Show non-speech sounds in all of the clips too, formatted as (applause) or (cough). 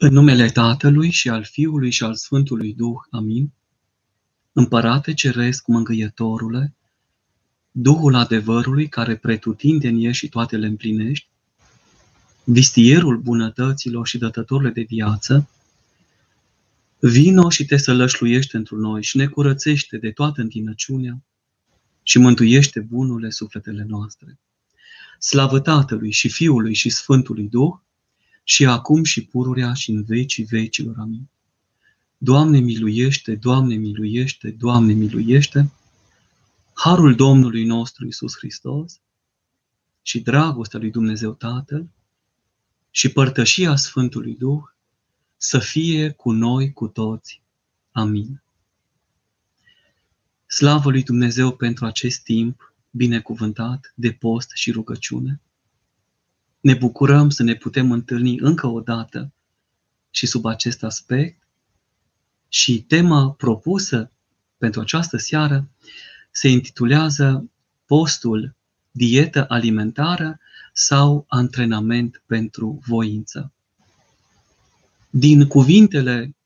În numele Tatălui și al Fiului și al Sfântului Duh. Amin. Împărate Ceresc, Mângâietorule, Duhul adevărului care pretutindeni e și toate le împlinești, vistierul bunătăților și dătătorile de viață, vino și te sălășluiește într noi și ne curățește de toată întinăciunea și mântuiește bunurile sufletele noastre. Slavă Tatălui și Fiului și Sfântului Duh, și acum și pururea și în vecii vecilor. Amin. Doamne miluiește, Doamne miluiește, Doamne miluiește, Harul Domnului nostru Isus Hristos și dragostea lui Dumnezeu Tatăl și părtășia Sfântului Duh să fie cu noi cu toți. Amin. Slavă lui Dumnezeu pentru acest timp binecuvântat de post și rugăciune. Ne bucurăm să ne putem întâlni încă o dată și sub acest aspect și tema propusă pentru această seară se intitulează Postul, dietă alimentară sau antrenament pentru voință. Din cuvintele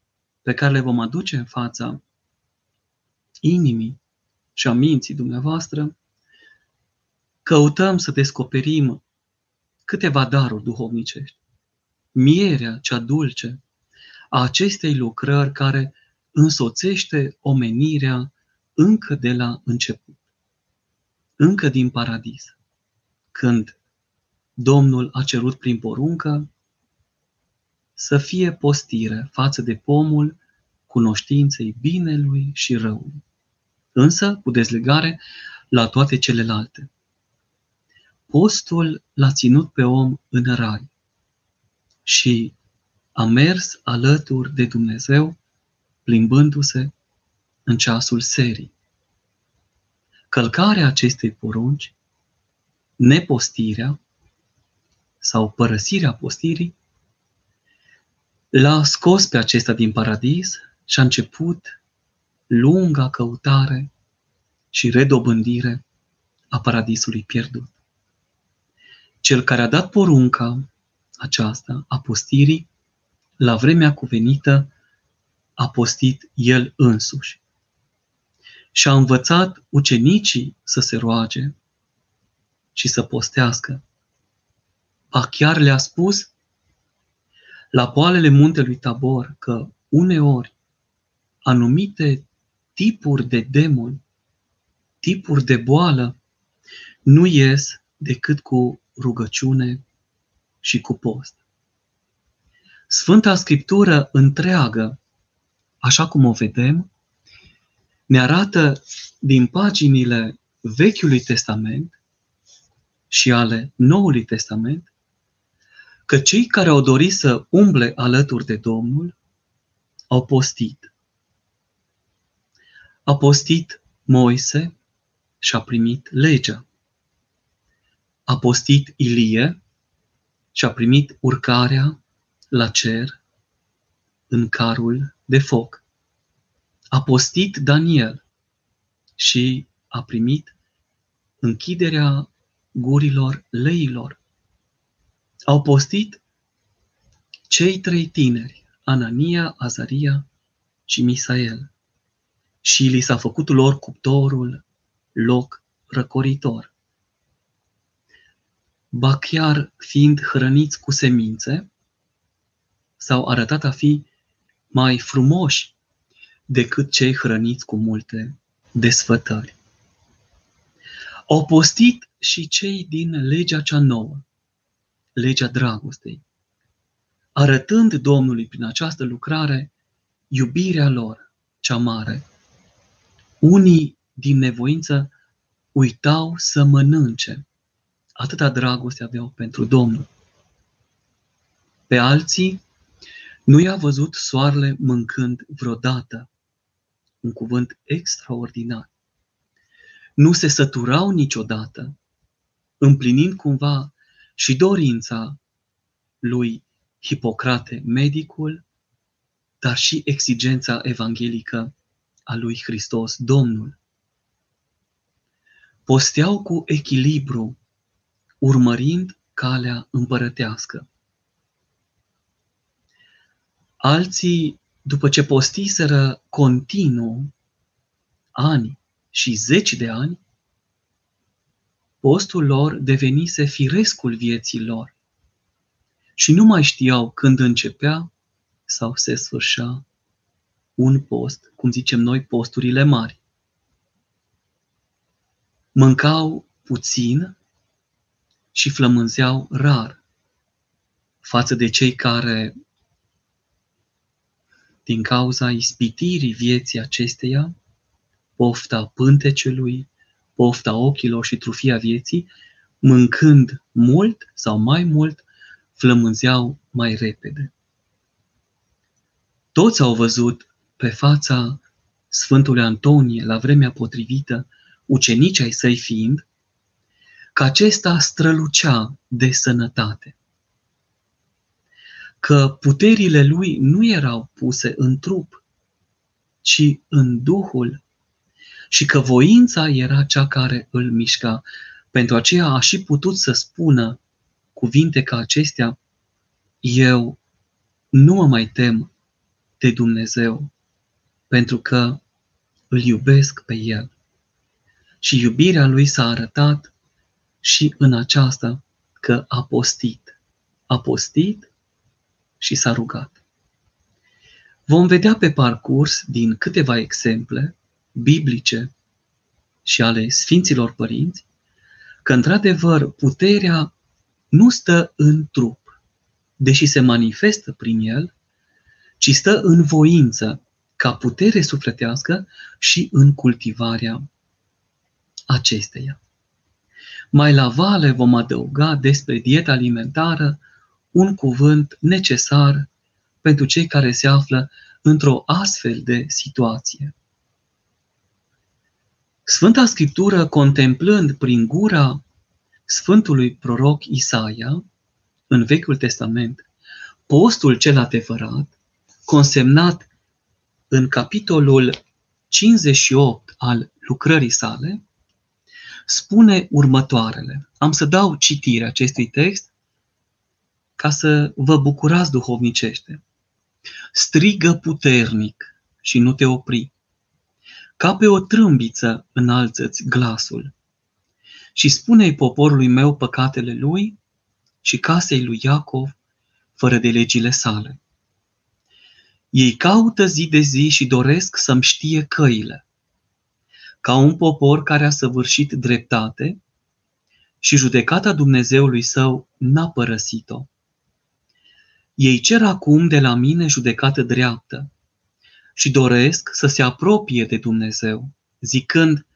pe care le vom aduce în fața inimii și a minții dumneavoastră, căutăm să descoperim câteva daruri duhovnicești. Mierea cea dulce a acestei lucrări care însoțește omenirea încă de la început, încă din paradis, când Domnul a cerut prin poruncă să fie postire față de pomul cunoștinței binelui și răului, însă cu dezlegare la toate celelalte. Postul l-a ținut pe om în rai și a mers alături de Dumnezeu, plimbându-se în ceasul serii. Călcarea acestei porunci, nepostirea sau părăsirea postirii, l-a scos pe acesta din paradis și a început lunga căutare și redobândire a paradisului pierdut. Cel care a dat porunca aceasta a postirii, la vremea cuvenită, a postit el însuși. Și a învățat ucenicii să se roage și să postească. A chiar le-a spus la poalele muntelui Tabor că uneori anumite tipuri de demoni, tipuri de boală, nu ies decât cu rugăciune și cu post. Sfânta Scriptură întreagă, așa cum o vedem, ne arată din paginile Vechiului Testament și ale Noului Testament că cei care au dorit să umble alături de Domnul au postit. A postit Moise și a primit legea a postit Ilie și a primit urcarea la cer în carul de foc. A postit Daniel și a primit închiderea gurilor leilor. Au postit cei trei tineri, Anania, Azaria și Misael, și li s-a făcut lor cuptorul loc răcoritor ba chiar fiind hrăniți cu semințe, s-au arătat a fi mai frumoși decât cei hrăniți cu multe desfătări. Au postit și cei din legea cea nouă, legea dragostei, arătând Domnului prin această lucrare iubirea lor cea mare. Unii din nevoință uitau să mănânce Atâta dragoste aveau pentru Domnul. Pe alții nu i-a văzut soarele mâncând vreodată. Un cuvânt extraordinar. Nu se săturau niciodată, împlinind cumva și dorința lui Hipocrate, medicul, dar și exigența evanghelică a lui Hristos, Domnul. Posteau cu echilibru urmărind calea împărătească. Alții, după ce postiseră continuu ani și zeci de ani, postul lor devenise firescul vieții lor și nu mai știau când începea sau se sfârșea un post, cum zicem noi, posturile mari. Mâncau puțin și flămânzeau rar față de cei care, din cauza ispitirii vieții acesteia, pofta pântecelui, pofta ochilor și trufia vieții, mâncând mult sau mai mult, flămânzeau mai repede. Toți au văzut pe fața Sfântului Antonie la vremea potrivită, ucenici ai săi fiind, că acesta strălucea de sănătate. Că puterile lui nu erau puse în trup, ci în Duhul și că voința era cea care îl mișca. Pentru aceea a și putut să spună cuvinte ca acestea, eu nu mă mai tem de Dumnezeu, pentru că îl iubesc pe El. Și iubirea lui s-a arătat și în aceasta că a postit. A postit și s-a rugat. Vom vedea pe parcurs din câteva exemple biblice și ale Sfinților Părinți, că într-adevăr puterea nu stă în trup, deși se manifestă prin el, ci stă în voință, ca putere sufletească și în cultivarea acesteia. Mai la vale vom adăuga despre dieta alimentară un cuvânt necesar pentru cei care se află într-o astfel de situație. Sfânta Scriptură, contemplând prin gura Sfântului proroc Isaia, în Vechiul Testament, postul cel adevărat, consemnat în capitolul 58 al lucrării sale, spune următoarele. Am să dau citire acestui text ca să vă bucurați duhovnicește. Strigă puternic și nu te opri. Ca pe o trâmbiță înalță-ți glasul și spune-i poporului meu păcatele lui și casei lui Iacov fără de legile sale. Ei caută zi de zi și doresc să-mi știe căile. Ca un popor care a săvârșit dreptate și judecata Dumnezeului său n-a părăsit-o. Ei cer acum de la mine judecată dreaptă și doresc să se apropie de Dumnezeu, zicând,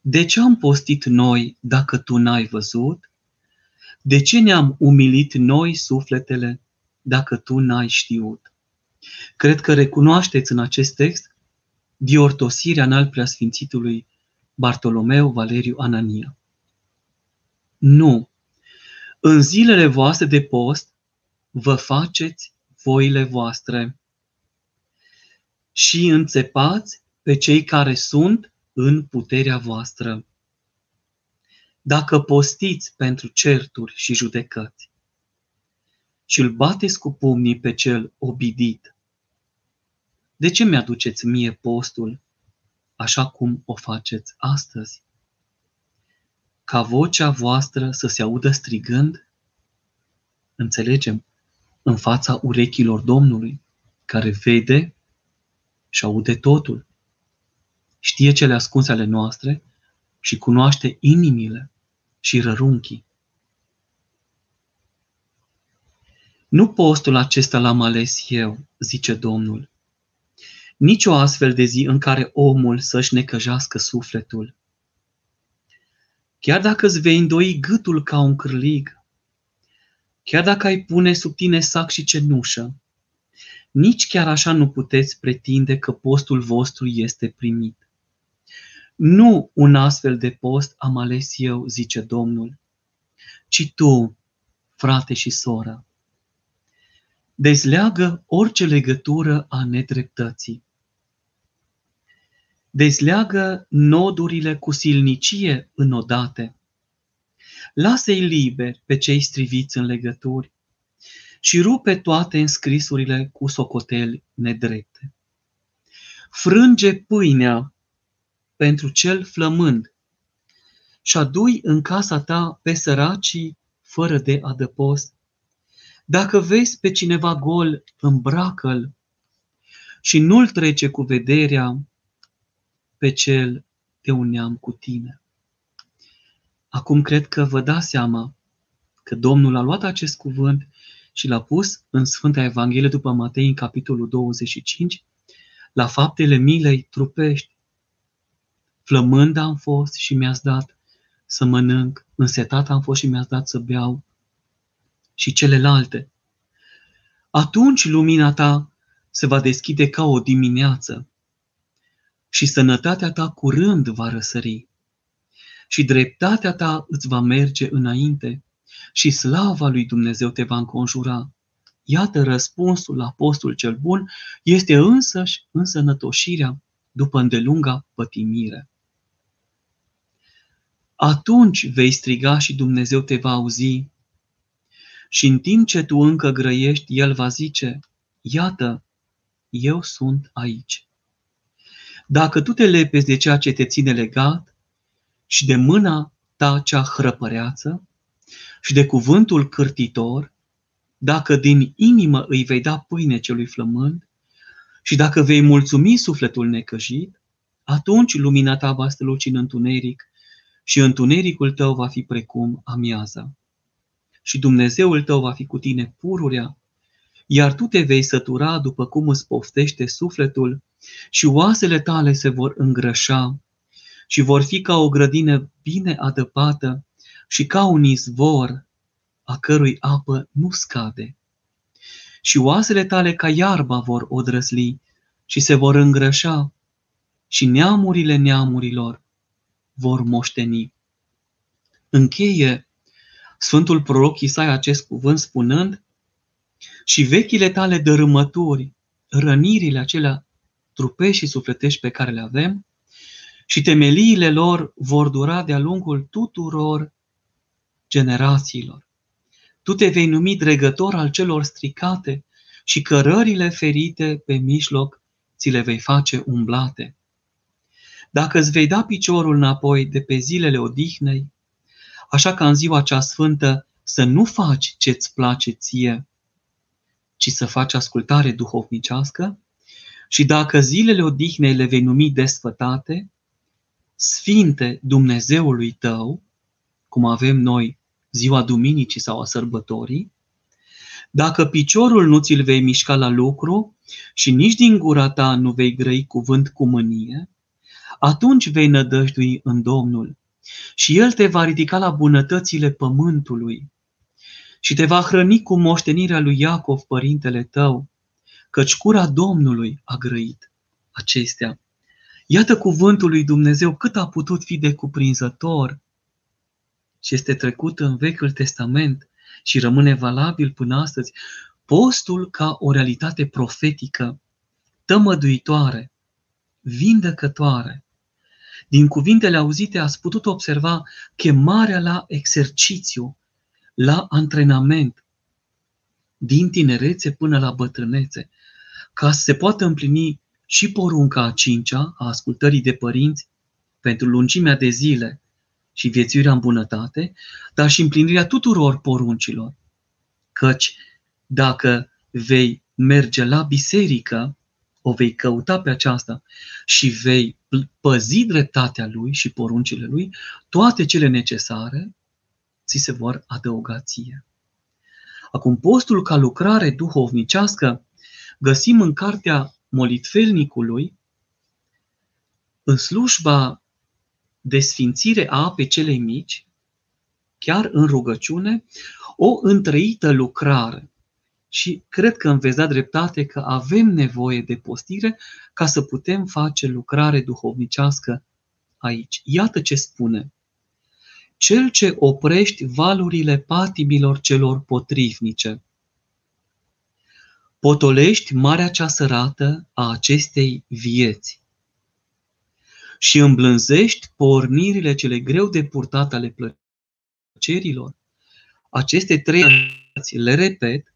de ce am postit noi dacă tu n-ai văzut? De ce ne-am umilit noi sufletele dacă tu n-ai știut? Cred că recunoașteți în acest text diortosirea în al preasfințitului Bartolomeu Valeriu Anania. Nu. În zilele voastre de post vă faceți voile voastre și înțepați pe cei care sunt în puterea voastră. Dacă postiți pentru certuri și judecăți și îl bateți cu pumnii pe cel obidit, de ce mi-aduceți mie postul așa cum o faceți astăzi? Ca vocea voastră să se audă strigând? Înțelegem, în fața urechilor Domnului, care vede și aude totul. Știe cele ascunse ale noastre și cunoaște inimile și rărunchii. Nu postul acesta l-am ales eu, zice Domnul. Nici o astfel de zi în care omul să-și necăjească sufletul. Chiar dacă îți vei îndoi gâtul ca un cârlig, chiar dacă ai pune sub tine sac și cenușă, nici chiar așa nu puteți pretinde că postul vostru este primit. Nu un astfel de post am ales eu, zice Domnul, ci tu, frate și soră. Dezleagă orice legătură a nedreptății. Dezleagă nodurile cu silnicie înodate. Lasă-i liberi pe cei striviți în legături și rupe toate înscrisurile cu socoteli nedrepte. Frânge pâinea pentru cel flămând și adui în casa ta pe săracii fără de adăpost. Dacă vezi pe cineva gol, îmbracă-l și nu-l trece cu vederea pe cel de un neam cu tine. Acum cred că vă dați seama că Domnul a luat acest cuvânt și l-a pus în Sfânta Evanghelie după Matei, în capitolul 25, la faptele milei trupești. Flămând am fost și mi-ați dat să mănânc, însetat am fost și mi-ați dat să beau și celelalte. Atunci lumina ta se va deschide ca o dimineață și sănătatea ta curând va răsări și dreptatea ta îți va merge înainte și slava lui Dumnezeu te va înconjura. Iată răspunsul la postul cel bun, este însăși însănătoșirea după îndelunga pătimire. Atunci vei striga și Dumnezeu te va auzi. Și în timp ce tu încă grăiești, El va zice, iată, eu sunt aici. Dacă tu te lepezi de ceea ce te ține legat și de mâna ta cea hrăpăreață și de cuvântul cârtitor, dacă din inimă îi vei da pâine celui flămând și dacă vei mulțumi sufletul necăjit, atunci lumina ta va străluci în întuneric și întunericul tău va fi precum amiaza. Și Dumnezeul tău va fi cu tine pururea, iar tu te vei sătura după cum îți poftește sufletul și oasele tale se vor îngrășa și vor fi ca o grădină bine adăpată și ca un izvor a cărui apă nu scade. Și oasele tale ca iarba vor odrăsli și se vor îngrășa și neamurile neamurilor vor moșteni. Încheie Sfântul Proroc Isaia acest cuvânt spunând și vechile tale dărâmături, rănirile acelea trupești și sufletești pe care le avem, și temeliile lor vor dura de-a lungul tuturor generațiilor. Tu te vei numi dregător al celor stricate și cărările ferite pe mijloc ți le vei face umblate. Dacă îți vei da piciorul înapoi de pe zilele odihnei, așa ca în ziua cea sfântă să nu faci ce-ți place ție, ci să faci ascultare duhovnicească, și dacă zilele odihnei le vei numi desfătate, sfinte Dumnezeului tău, cum avem noi ziua duminicii sau a sărbătorii, dacă piciorul nu ți-l vei mișca la lucru și nici din gura ta nu vei grăi cuvânt cu mânie, atunci vei nădăjdui în Domnul și El te va ridica la bunătățile pământului și te va hrăni cu moștenirea lui Iacov, părintele tău, căci cura Domnului a grăit acestea. Iată cuvântul lui Dumnezeu cât a putut fi de cuprinzător și este trecut în Vechiul Testament și rămâne valabil până astăzi. Postul ca o realitate profetică, tămăduitoare, vindăcătoare. Din cuvintele auzite ați putut observa chemarea la exercițiu, la antrenament, din tinerețe până la bătrânețe, ca să se poată împlini și porunca a cincea a ascultării de părinți pentru lungimea de zile și viețuirea în bunătate, dar și împlinirea tuturor poruncilor. Căci dacă vei merge la biserică, o vei căuta pe aceasta și vei păzi dreptatea lui și poruncile lui, toate cele necesare ți se vor adăuga ție. Acum, postul ca lucrare duhovnicească găsim în cartea molitfelnicului, în slujba de sfințire a apei celei mici, chiar în rugăciune, o întrăită lucrare. Și cred că îmi veți da dreptate că avem nevoie de postire ca să putem face lucrare duhovnicească aici. Iată ce spune. Cel ce oprești valurile patimilor celor potrivnice, potolești marea cea sărată a acestei vieți. Și îmblânzești pornirile cele greu de purtat ale plăcerilor, aceste trei le repet,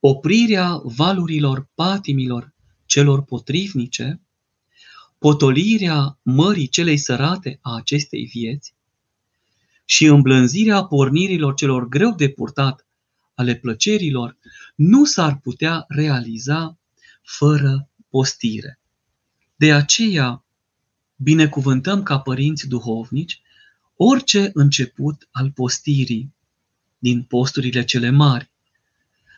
oprirea valurilor patimilor celor potrivnice, potolirea mării celei sărate a acestei vieți și îmblânzirea pornirilor celor greu de purtat ale plăcerilor nu s-ar putea realiza fără postire. De aceea, binecuvântăm ca părinți duhovnici orice început al postirii din posturile cele mari.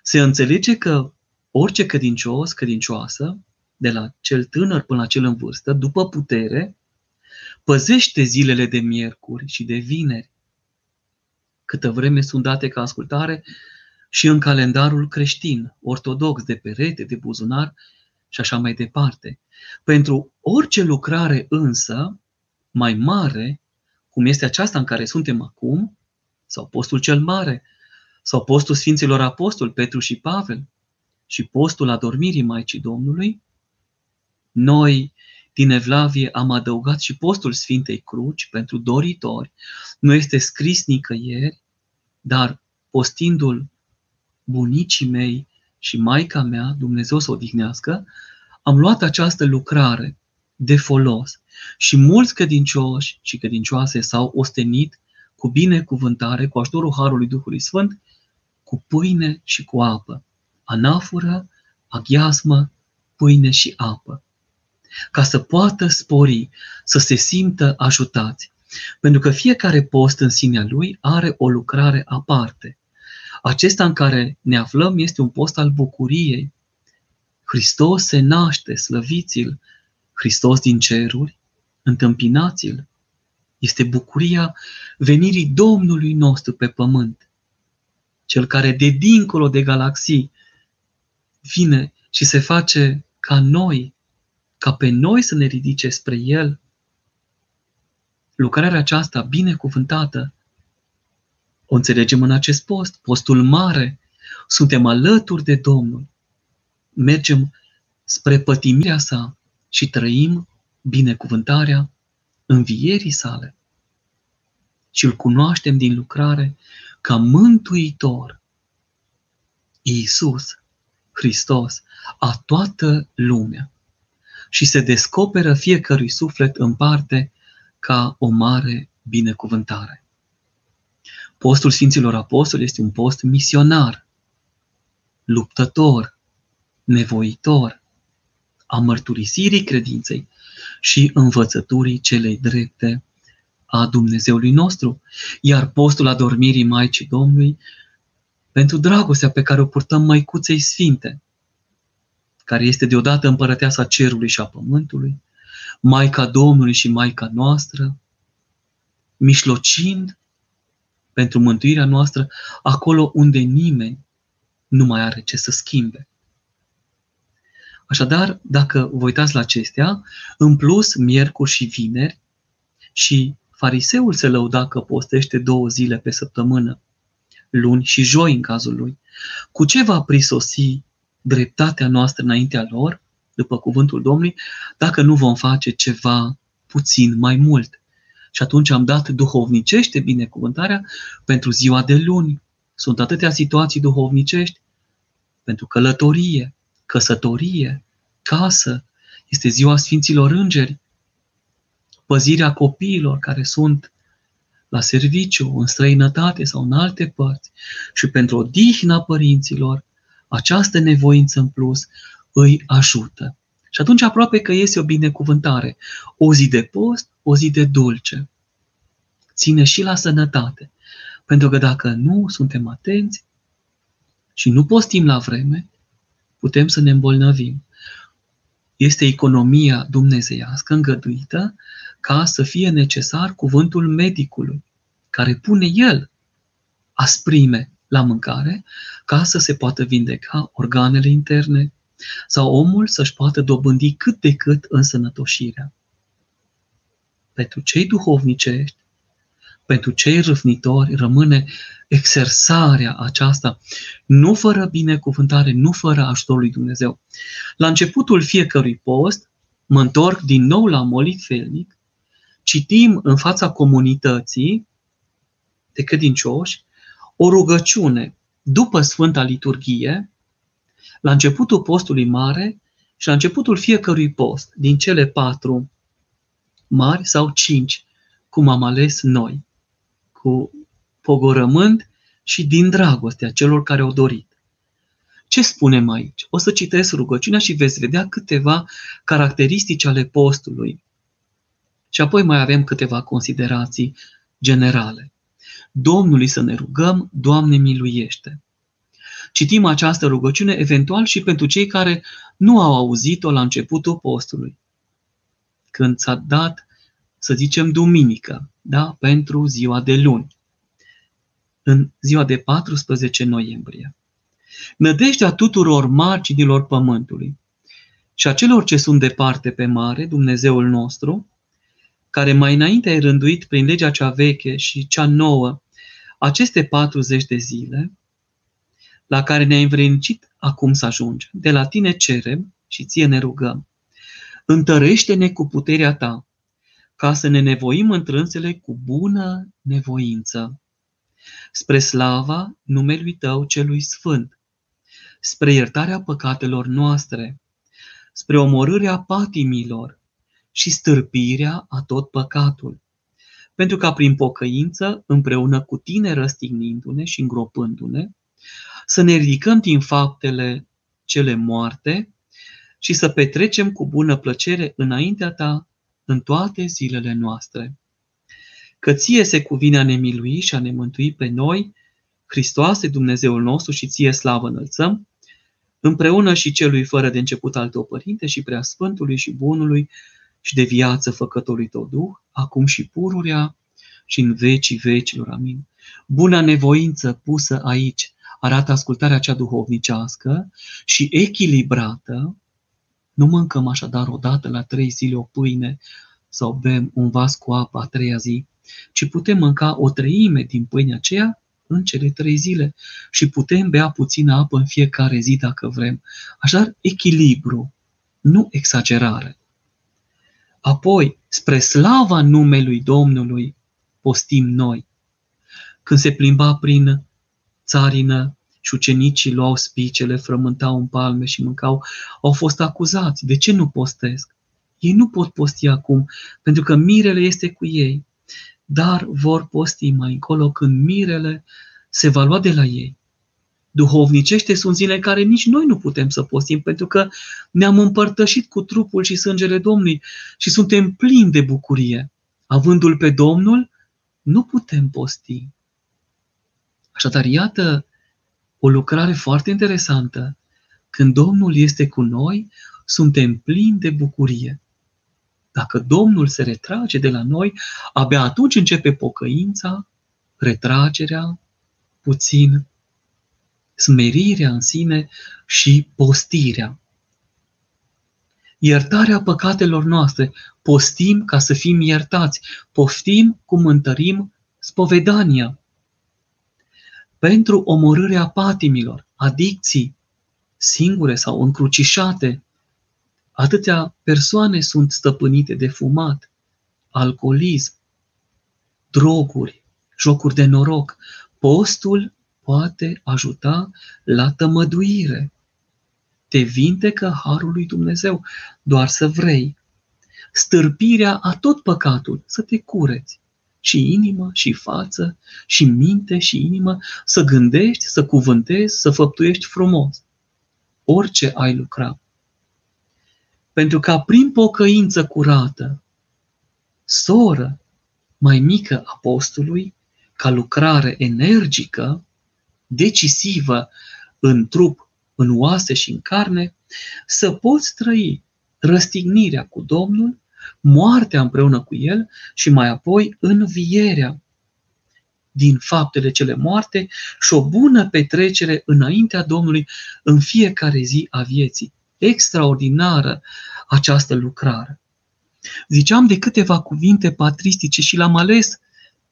Se înțelege că orice credincios, credincioasă, de la cel tânăr până la cel în vârstă, după putere, păzește zilele de miercuri și de vineri, câtă vreme sunt date ca ascultare și în calendarul creștin, ortodox, de perete, de buzunar și așa mai departe. Pentru orice lucrare însă, mai mare, cum este aceasta în care suntem acum, sau postul cel mare, sau postul Sfinților Apostoli Petru și Pavel, și postul adormirii Maicii Domnului, noi din Evlavie am adăugat și postul Sfintei Cruci pentru doritori. Nu este scris nicăieri, dar postindu-l bunicii mei și maica mea, Dumnezeu să o odihnească, am luat această lucrare de folos și mulți credincioși și credincioase s-au ostenit cu binecuvântare, cu ajutorul Harului Duhului Sfânt, cu pâine și cu apă, anafură, aghiasmă, pâine și apă, ca să poată spori, să se simtă ajutați. Pentru că fiecare post în sinea lui are o lucrare aparte. Acesta în care ne aflăm este un post al bucuriei. Hristos se naște, slăviți-l, Hristos din ceruri, întâmpinați-l. Este bucuria venirii Domnului nostru pe pământ. Cel care de dincolo de galaxii vine și se face ca noi, ca pe noi să ne ridice spre El. Lucrarea aceasta binecuvântată o înțelegem în acest post, postul mare. Suntem alături de Domnul. Mergem spre pătimirea sa și trăim binecuvântarea învierii sale. Și îl cunoaștem din lucrare ca mântuitor. Iisus, Hristos, a toată lumea. Și se descoperă fiecărui suflet în parte ca o mare binecuvântare. Postul Sfinților Apostoli este un post misionar, luptător, nevoitor, a mărturisirii credinței și învățăturii celei drepte a Dumnezeului nostru, iar postul adormirii Maicii Domnului pentru dragostea pe care o purtăm Măicuței Sfinte, care este deodată împărăteasa cerului și a pământului, Maica Domnului și Maica noastră, mișlocind pentru mântuirea noastră acolo unde nimeni nu mai are ce să schimbe. Așadar, dacă vă uitați la acestea, în plus, miercuri și vineri, și fariseul se lăuda că postește două zile pe săptămână, luni și joi în cazul lui, cu ce va prisosi dreptatea noastră înaintea lor, după cuvântul Domnului, dacă nu vom face ceva puțin mai mult. Și atunci am dat duhovnicește binecuvântarea pentru ziua de luni. Sunt atâtea situații duhovnicești pentru călătorie, căsătorie, casă. Este ziua Sfinților Îngeri. Păzirea copiilor care sunt la serviciu, în străinătate sau în alte părți. Și pentru odihna părinților, această nevoință în plus îi ajută. Și atunci aproape că este o binecuvântare. O zi de post, o zi de dulce. Ține și la sănătate. Pentru că dacă nu suntem atenți și nu postim la vreme, putem să ne îmbolnăvim. Este economia dumnezeiască îngăduită ca să fie necesar cuvântul medicului, care pune el asprime la mâncare ca să se poată vindeca organele interne, sau omul să-și poată dobândi cât de cât însănătoșirea. Pentru cei duhovnicești, pentru cei râvnitori, rămâne exersarea aceasta, nu fără binecuvântare, nu fără ajutorul lui Dumnezeu. La începutul fiecărui post, mă întorc din nou la molit felnic, citim în fața comunității de credincioși o rugăciune după Sfânta Liturghie, La începutul postului mare și la începutul fiecărui post, din cele patru mari sau cinci, cum am ales noi, cu pogorământ și din dragostea celor care au dorit. Ce spunem aici? O să citesc rugăciunea și veți vedea câteva caracteristici ale postului. Și apoi mai avem câteva considerații generale. Domnului să ne rugăm, Doamne miluiește. Citim această rugăciune eventual și pentru cei care nu au auzit-o la începutul postului. Când s-a dat, să zicem, duminică, da? pentru ziua de luni, în ziua de 14 noiembrie. Nădejdea tuturor marginilor pământului și a celor ce sunt departe pe mare, Dumnezeul nostru, care mai înainte ai rânduit prin legea cea veche și cea nouă aceste 40 de zile, la care ne-ai învrednicit acum să ajungem. De la tine cerem și ție ne rugăm. Întărește-ne cu puterea ta, ca să ne nevoim întrânsele cu bună nevoință. Spre slava numelui tău celui sfânt, spre iertarea păcatelor noastre, spre omorârea patimilor și stârpirea a tot păcatul, pentru ca prin pocăință, împreună cu tine răstignindu-ne și îngropându-ne, să ne ridicăm din faptele cele moarte și să petrecem cu bună plăcere înaintea ta în toate zilele noastre. Că ție se cuvine a ne milui și a ne mântui pe noi, Hristoase, Dumnezeul nostru și ție slavă înălțăm, împreună și celui fără de început al tău părinte și prea sfântului și bunului și de viață făcătorului tău Duh, acum și pururea și în vecii vecilor. Amin. Buna nevoință pusă aici arată ascultarea cea duhovnicească și echilibrată. Nu mâncăm așadar odată la trei zile o pâine sau bem un vas cu apă a treia zi, ci putem mânca o treime din pâinea aceea în cele trei zile și putem bea puțină apă în fiecare zi dacă vrem. Așadar, echilibru, nu exagerare. Apoi, spre slava numelui Domnului, postim noi. Când se plimba prin țarină și ucenicii luau spicele, frământau în palme și mâncau, au fost acuzați. De ce nu postesc? Ei nu pot posti acum, pentru că mirele este cu ei dar vor posti mai încolo când mirele se va lua de la ei. Duhovnicește sunt zile în care nici noi nu putem să postim, pentru că ne-am împărtășit cu trupul și sângele Domnului și suntem plini de bucurie. Avându-L pe Domnul, nu putem posti. Așadar, iată o lucrare foarte interesantă. Când Domnul este cu noi, suntem plini de bucurie. Dacă Domnul se retrage de la noi, abia atunci începe pocăința, retragerea, puțin, smerirea în sine și postirea. Iertarea păcatelor noastre. Postim ca să fim iertați. Poftim cum întărim spovedania. Pentru omorârea patimilor, adicții, singure sau încrucișate, Atâtea persoane sunt stăpânite de fumat, alcoolism, droguri, jocuri de noroc. Postul poate ajuta la tămăduire. Te vindecă Harul lui Dumnezeu, doar să vrei. Stârpirea a tot păcatul, să te cureți. Și inimă, și față, și minte, și inimă, să gândești, să cuvântezi, să făptuiești frumos. Orice ai lucra pentru ca prin pocăință curată, soră mai mică apostolului, ca lucrare energică, decisivă în trup, în oase și în carne, să poți trăi răstignirea cu Domnul, moartea împreună cu El și mai apoi învierea din faptele cele moarte și o bună petrecere înaintea Domnului în fiecare zi a vieții extraordinară această lucrare. Ziceam de câteva cuvinte patristice și l-am ales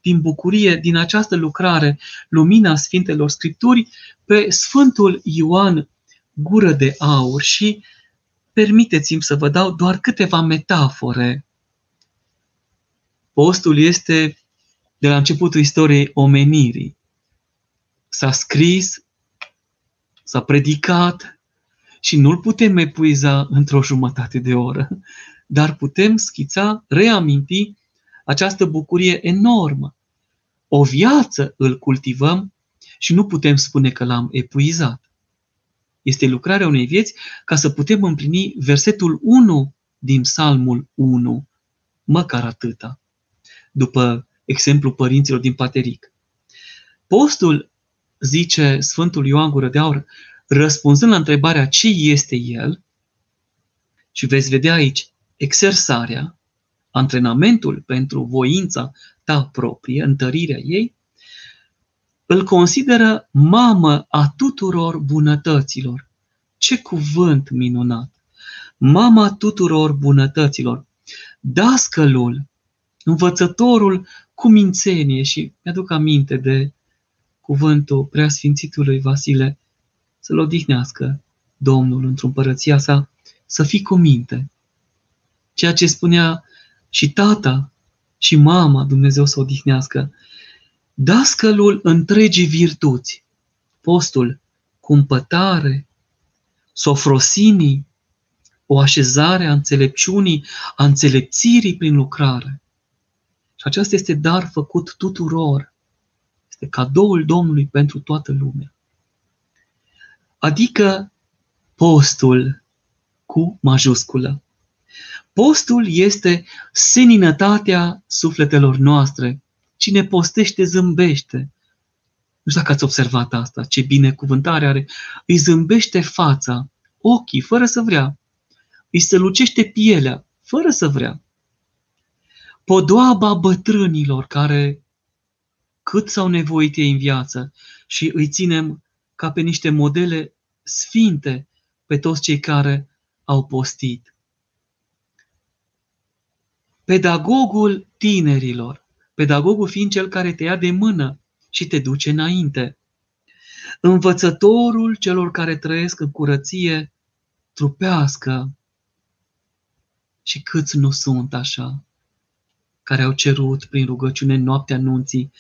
din bucurie, din această lucrare, Lumina Sfintelor Scripturi, pe Sfântul Ioan Gură de Aur și permiteți-mi să vă dau doar câteva metafore. Postul este de la începutul istoriei omenirii. S-a scris, s-a predicat, și nu-l putem epuiza într-o jumătate de oră, dar putem schița, reaminti această bucurie enormă. O viață îl cultivăm și nu putem spune că l-am epuizat. Este lucrarea unei vieți ca să putem împlini versetul 1 din Psalmul 1, măcar atâta, după exemplu părinților din Pateric. Postul, zice Sfântul Ioan Gură de Aur, răspunzând la întrebarea ce este el, și veți vedea aici exersarea, antrenamentul pentru voința ta proprie, întărirea ei, îl consideră mamă a tuturor bunătăților. Ce cuvânt minunat! Mama tuturor bunătăților, dascălul, învățătorul cu mințenie și mi-aduc aminte de cuvântul preasfințitului Vasile, să-l odihnească Domnul într-o împărăția sa, să fii cu minte. Ceea ce spunea și tata și mama, Dumnezeu să odihnească, dascălul întregii virtuți, postul, cumpătare, sofrosinii, o așezare a înțelepciunii, a înțelepțirii prin lucrare. Și acesta este dar făcut tuturor. Este cadoul Domnului pentru toată lumea. Adică postul cu majusculă. Postul este seninătatea sufletelor noastre. Cine postește zâmbește. Nu știu dacă ați observat asta, ce binecuvântare are. Îi zâmbește fața, ochii, fără să vrea. Îi lucește pielea, fără să vrea. Podoaba bătrânilor care cât s-au nevoit ei în viață și îi ținem ca pe niște modele sfinte pe toți cei care au postit. Pedagogul tinerilor, pedagogul fiind cel care te ia de mână și te duce înainte. Învățătorul celor care trăiesc în curăție trupească. Și câți nu sunt așa, care au cerut prin rugăciune noaptea nunții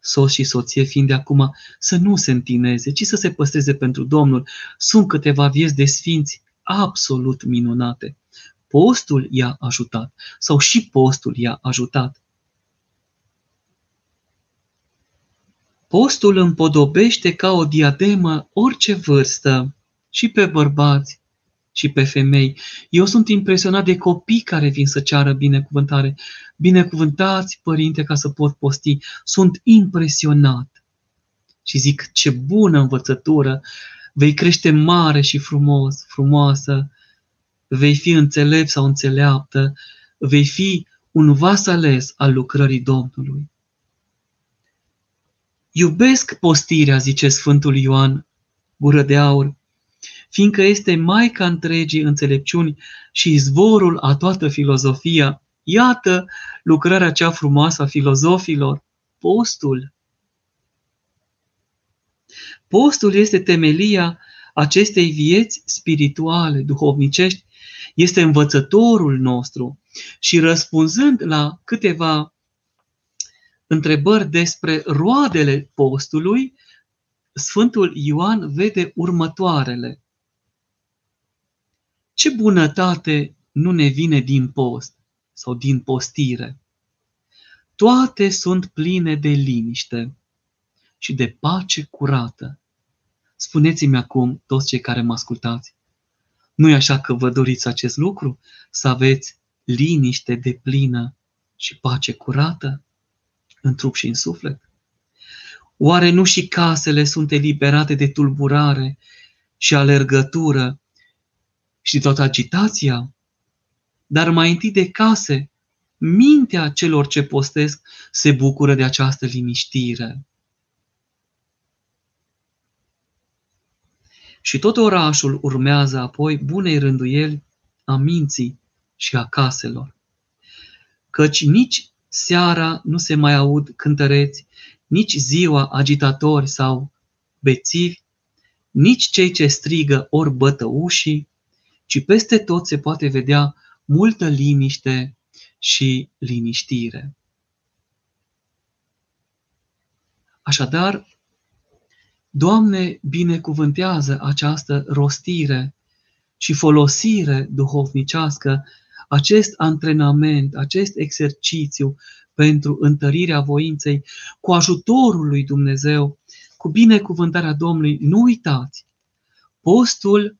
soț și soție fiind de acum să nu se întineze, ci să se păstreze pentru Domnul. Sunt câteva vieți de sfinți absolut minunate. Postul i-a ajutat sau și postul i-a ajutat. Postul împodobește ca o diademă orice vârstă, și pe bărbați, și pe femei. Eu sunt impresionat de copii care vin să ceară binecuvântare. Binecuvântați, părinte, ca să pot posti. Sunt impresionat. Și zic, ce bună învățătură! Vei crește mare și frumos, frumoasă, vei fi înțelept sau înțeleaptă, vei fi un vas ales al lucrării Domnului. Iubesc postirea, zice Sfântul Ioan, gură de aur, fiindcă este Maica întregii înțelepciuni și izvorul a toată filozofia. Iată lucrarea cea frumoasă a filozofilor, postul. Postul este temelia acestei vieți spirituale, duhovnicești, este învățătorul nostru și răspunzând la câteva întrebări despre roadele postului, Sfântul Ioan vede următoarele. Ce bunătate nu ne vine din post sau din postire? Toate sunt pline de liniște și de pace curată. Spuneți-mi acum, toți cei care mă ascultați, nu e așa că vă doriți acest lucru? Să aveți liniște de plină și pace curată în trup și în suflet? Oare nu și casele sunt eliberate de tulburare și alergătură și de toată agitația? Dar mai întâi de case, mintea celor ce postesc se bucură de această liniștire. Și tot orașul urmează apoi bunei rânduieli a minții și a caselor. Căci nici seara nu se mai aud cântăreți, nici ziua agitatori sau bețivi, nici cei ce strigă ori bătă ușii, ci peste tot se poate vedea multă liniște și liniștire. Așadar, Doamne, binecuvântează această rostire și folosire duhovnicească, acest antrenament, acest exercițiu pentru întărirea voinței, cu ajutorul lui Dumnezeu, cu binecuvântarea Domnului, nu uitați, postul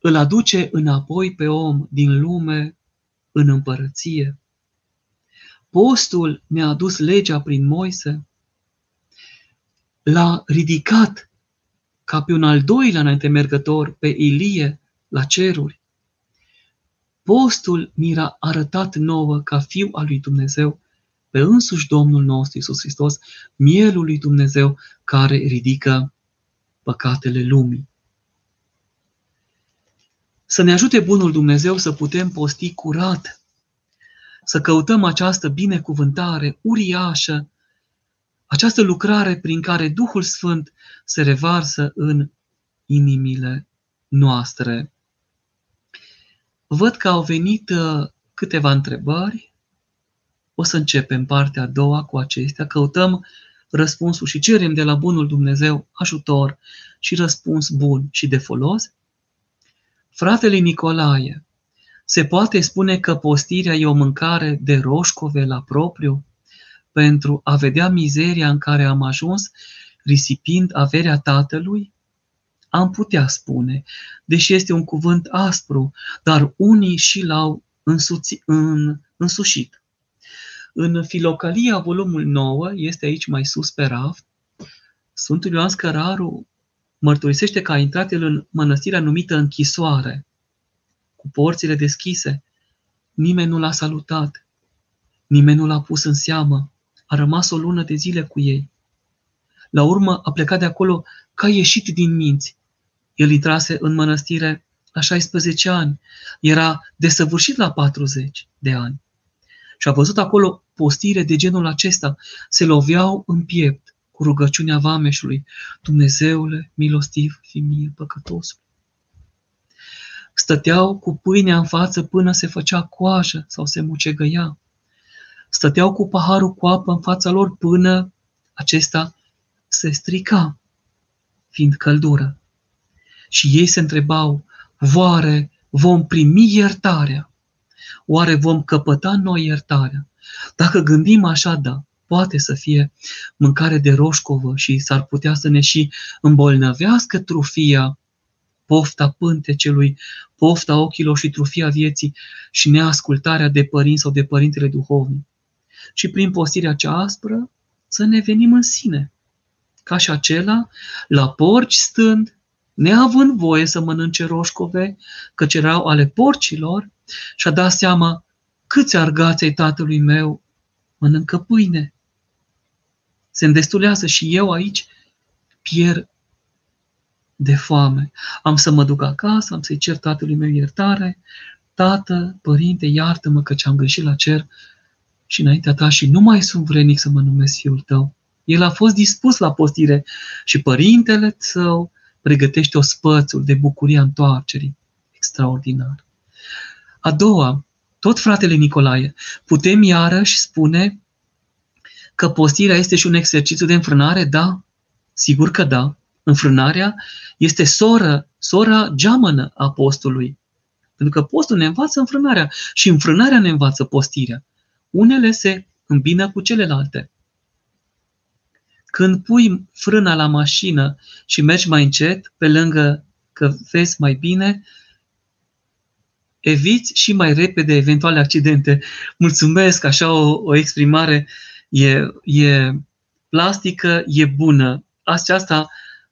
îl aduce înapoi pe om din lume în împărăție. Postul ne-a adus legea prin Moise, l-a ridicat ca pe un al doilea înainte mergător pe Ilie la ceruri. Postul mi-a arătat nouă ca fiu al lui Dumnezeu pe însuși Domnul nostru Iisus Hristos, mielul lui Dumnezeu care ridică păcatele lumii. Să ne ajute Bunul Dumnezeu să putem posti curat, să căutăm această binecuvântare uriașă, această lucrare prin care Duhul Sfânt se revarsă în inimile noastre. Văd că au venit uh, câteva întrebări. O să începem partea a doua cu acestea. Căutăm răspunsul și cerem de la Bunul Dumnezeu ajutor și răspuns bun și de folos. Fratele Nicolae, se poate spune că postirea e o mâncare de roșcove la propriu pentru a vedea mizeria în care am ajuns risipind averea tatălui? Am putea spune, deși este un cuvânt aspru, dar unii și l-au însuți, în, însușit. În Filocalia, volumul 9, este aici mai sus pe raft, Sfântul Ioan Scăraru mărturisește că a intrat el în mănăstirea numită închisoare, cu porțile deschise. Nimeni nu l-a salutat, nimeni nu l-a pus în seamă, a rămas o lună de zile cu ei. La urmă a plecat de acolo ca ieșit din minți. El intrase în mănăstire la 16 ani, era desăvârșit la 40 de ani. Și a văzut acolo postire de genul acesta, se loveau în piept cu rugăciunea vameșului, Dumnezeule, milostiv, fi mie păcătosul. Stăteau cu pâinea în față până se făcea coajă sau se mucegăia. Stăteau cu paharul cu apă în fața lor până acesta se strica, fiind căldură. Și ei se întrebau, oare vom primi iertarea? Oare vom căpăta noi iertarea? Dacă gândim așa, da, poate să fie mâncare de roșcovă și s-ar putea să ne și îmbolnăvească trufia, pofta pântecelui, pofta ochilor și trufia vieții și neascultarea de părinți sau de părintele duhovnic. Și prin postirea cea aspră să ne venim în sine, ca și acela, la porci stând, neavând voie să mănânce roșcove, căci erau ale porcilor, și-a dat seama câți argați ai tatălui meu mănâncă pâine. Se îndestulează și eu aici pierd de foame. Am să mă duc acasă, am să-i cer tatălui meu iertare. Tată, părinte, iartă-mă că ce-am greșit la cer și înaintea ta și nu mai sunt vrenic să mă numesc fiul tău. El a fost dispus la postire și părintele său pregătește o spățul de bucuria întoarcerii. Extraordinar. A doua, tot fratele Nicolae, putem iarăși spune că postirea este și un exercițiu de înfrânare? Da, sigur că da. Înfrânarea este soră, sora geamănă a postului. Pentru că postul ne învață înfrânarea și înfrânarea ne învață postirea. Unele se îmbină cu celelalte. Când pui frâna la mașină și mergi mai încet, pe lângă că vezi mai bine, eviți și mai repede eventuale accidente. Mulțumesc, așa o, o exprimare e, e plastică, e bună. Aceasta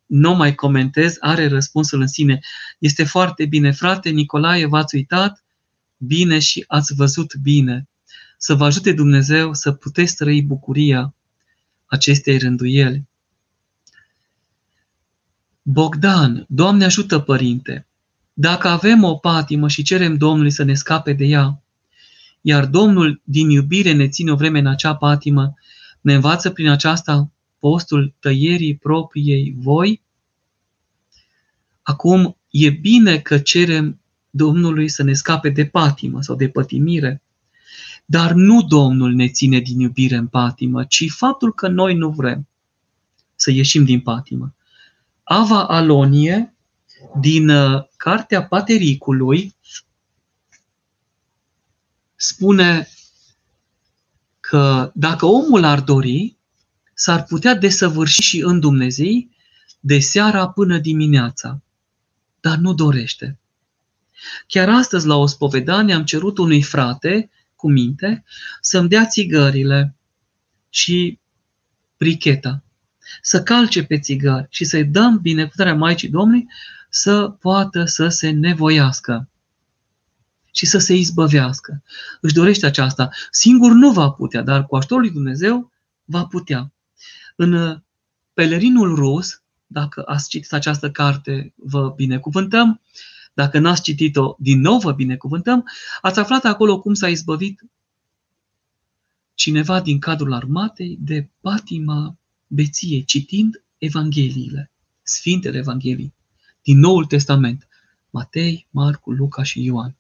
nu mai comentez, are răspunsul în sine. Este foarte bine. Frate Nicolae, v-ați uitat bine și ați văzut bine. Să vă ajute Dumnezeu să puteți trăi bucuria acestei rânduieli. Bogdan, Doamne ajută, Părinte! Dacă avem o patimă și cerem Domnului să ne scape de ea, iar Domnul din iubire ne ține o vreme în acea patimă, ne învață prin aceasta postul tăierii propriei voi, acum e bine că cerem Domnului să ne scape de patimă sau de pătimire, dar nu Domnul ne ține din iubire în patimă, ci faptul că noi nu vrem să ieșim din patimă. Ava Alonie din uh, cartea Patericului spune că dacă omul ar dori, s-ar putea desăvârși și în Dumnezei de seara până dimineața, dar nu dorește. Chiar astăzi, la o spovedanie, am cerut unui frate cu minte să-mi dea țigările și bricheta, să calce pe țigări și să-i dăm binecuvântarea Maicii Domnului să poată să se nevoiască și să se izbăvească. Își dorește aceasta. Singur nu va putea, dar cu ajutorul lui Dumnezeu va putea. În uh, pelerinul rus, dacă ați citit această carte, vă binecuvântăm. Dacă n-ați citit-o, din nou vă binecuvântăm. Ați aflat acolo cum s-a izbăvit cineva din cadrul armatei de patima beției, citind Evangheliile, Sfintele Evanghelii, din Noul Testament, Matei, Marcu, Luca și Ioan.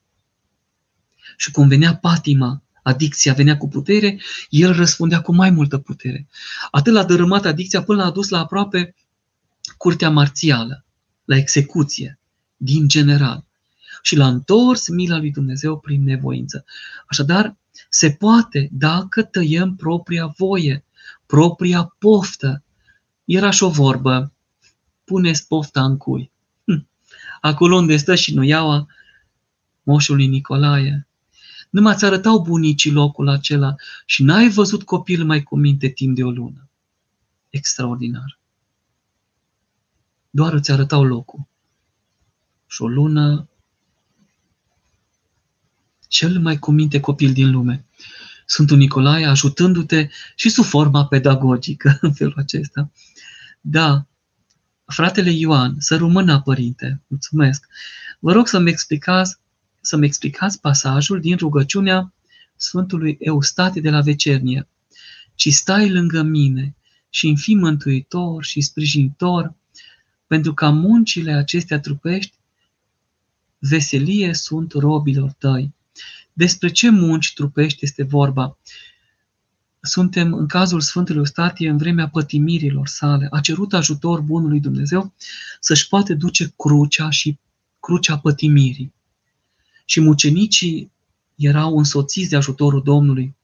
Și cum venea patima, adicția venea cu putere, el răspundea cu mai multă putere. Atât l-a dărâmat adicția până l-a dus la aproape curtea marțială, la execuție, din general. Și l-a întors mila lui Dumnezeu prin nevoință. Așadar, se poate dacă tăiem propria voie, propria poftă. Era și o vorbă, puneți pofta în cui. Hm. Acolo unde stă și nuiaua moșului Nicolae, numai ți arătau bunicii locul acela și n-ai văzut copil mai cu minte timp de o lună. Extraordinar. Doar îți arătau locul. Și o lună cel mai cu minte copil din lume. Sfântul Nicolae ajutându-te și sub forma pedagogică (laughs) în felul acesta. Da, fratele Ioan, să rămână, părinte, mulțumesc. Vă rog să-mi explicați, să-mi explicați pasajul din rugăciunea Sfântului Eustate de la Vecernie. Ci stai lângă mine și în fi mântuitor și sprijinitor, pentru ca muncile acestea trupești veselie sunt robilor tăi. Despre ce munci trupești este vorba? Suntem în cazul Sfântului Eustatie în vremea pătimirilor sale. A cerut ajutor bunului Dumnezeu să-și poate duce crucea și crucea pătimirii. Și mucenicii erau însoțiți de ajutorul Domnului.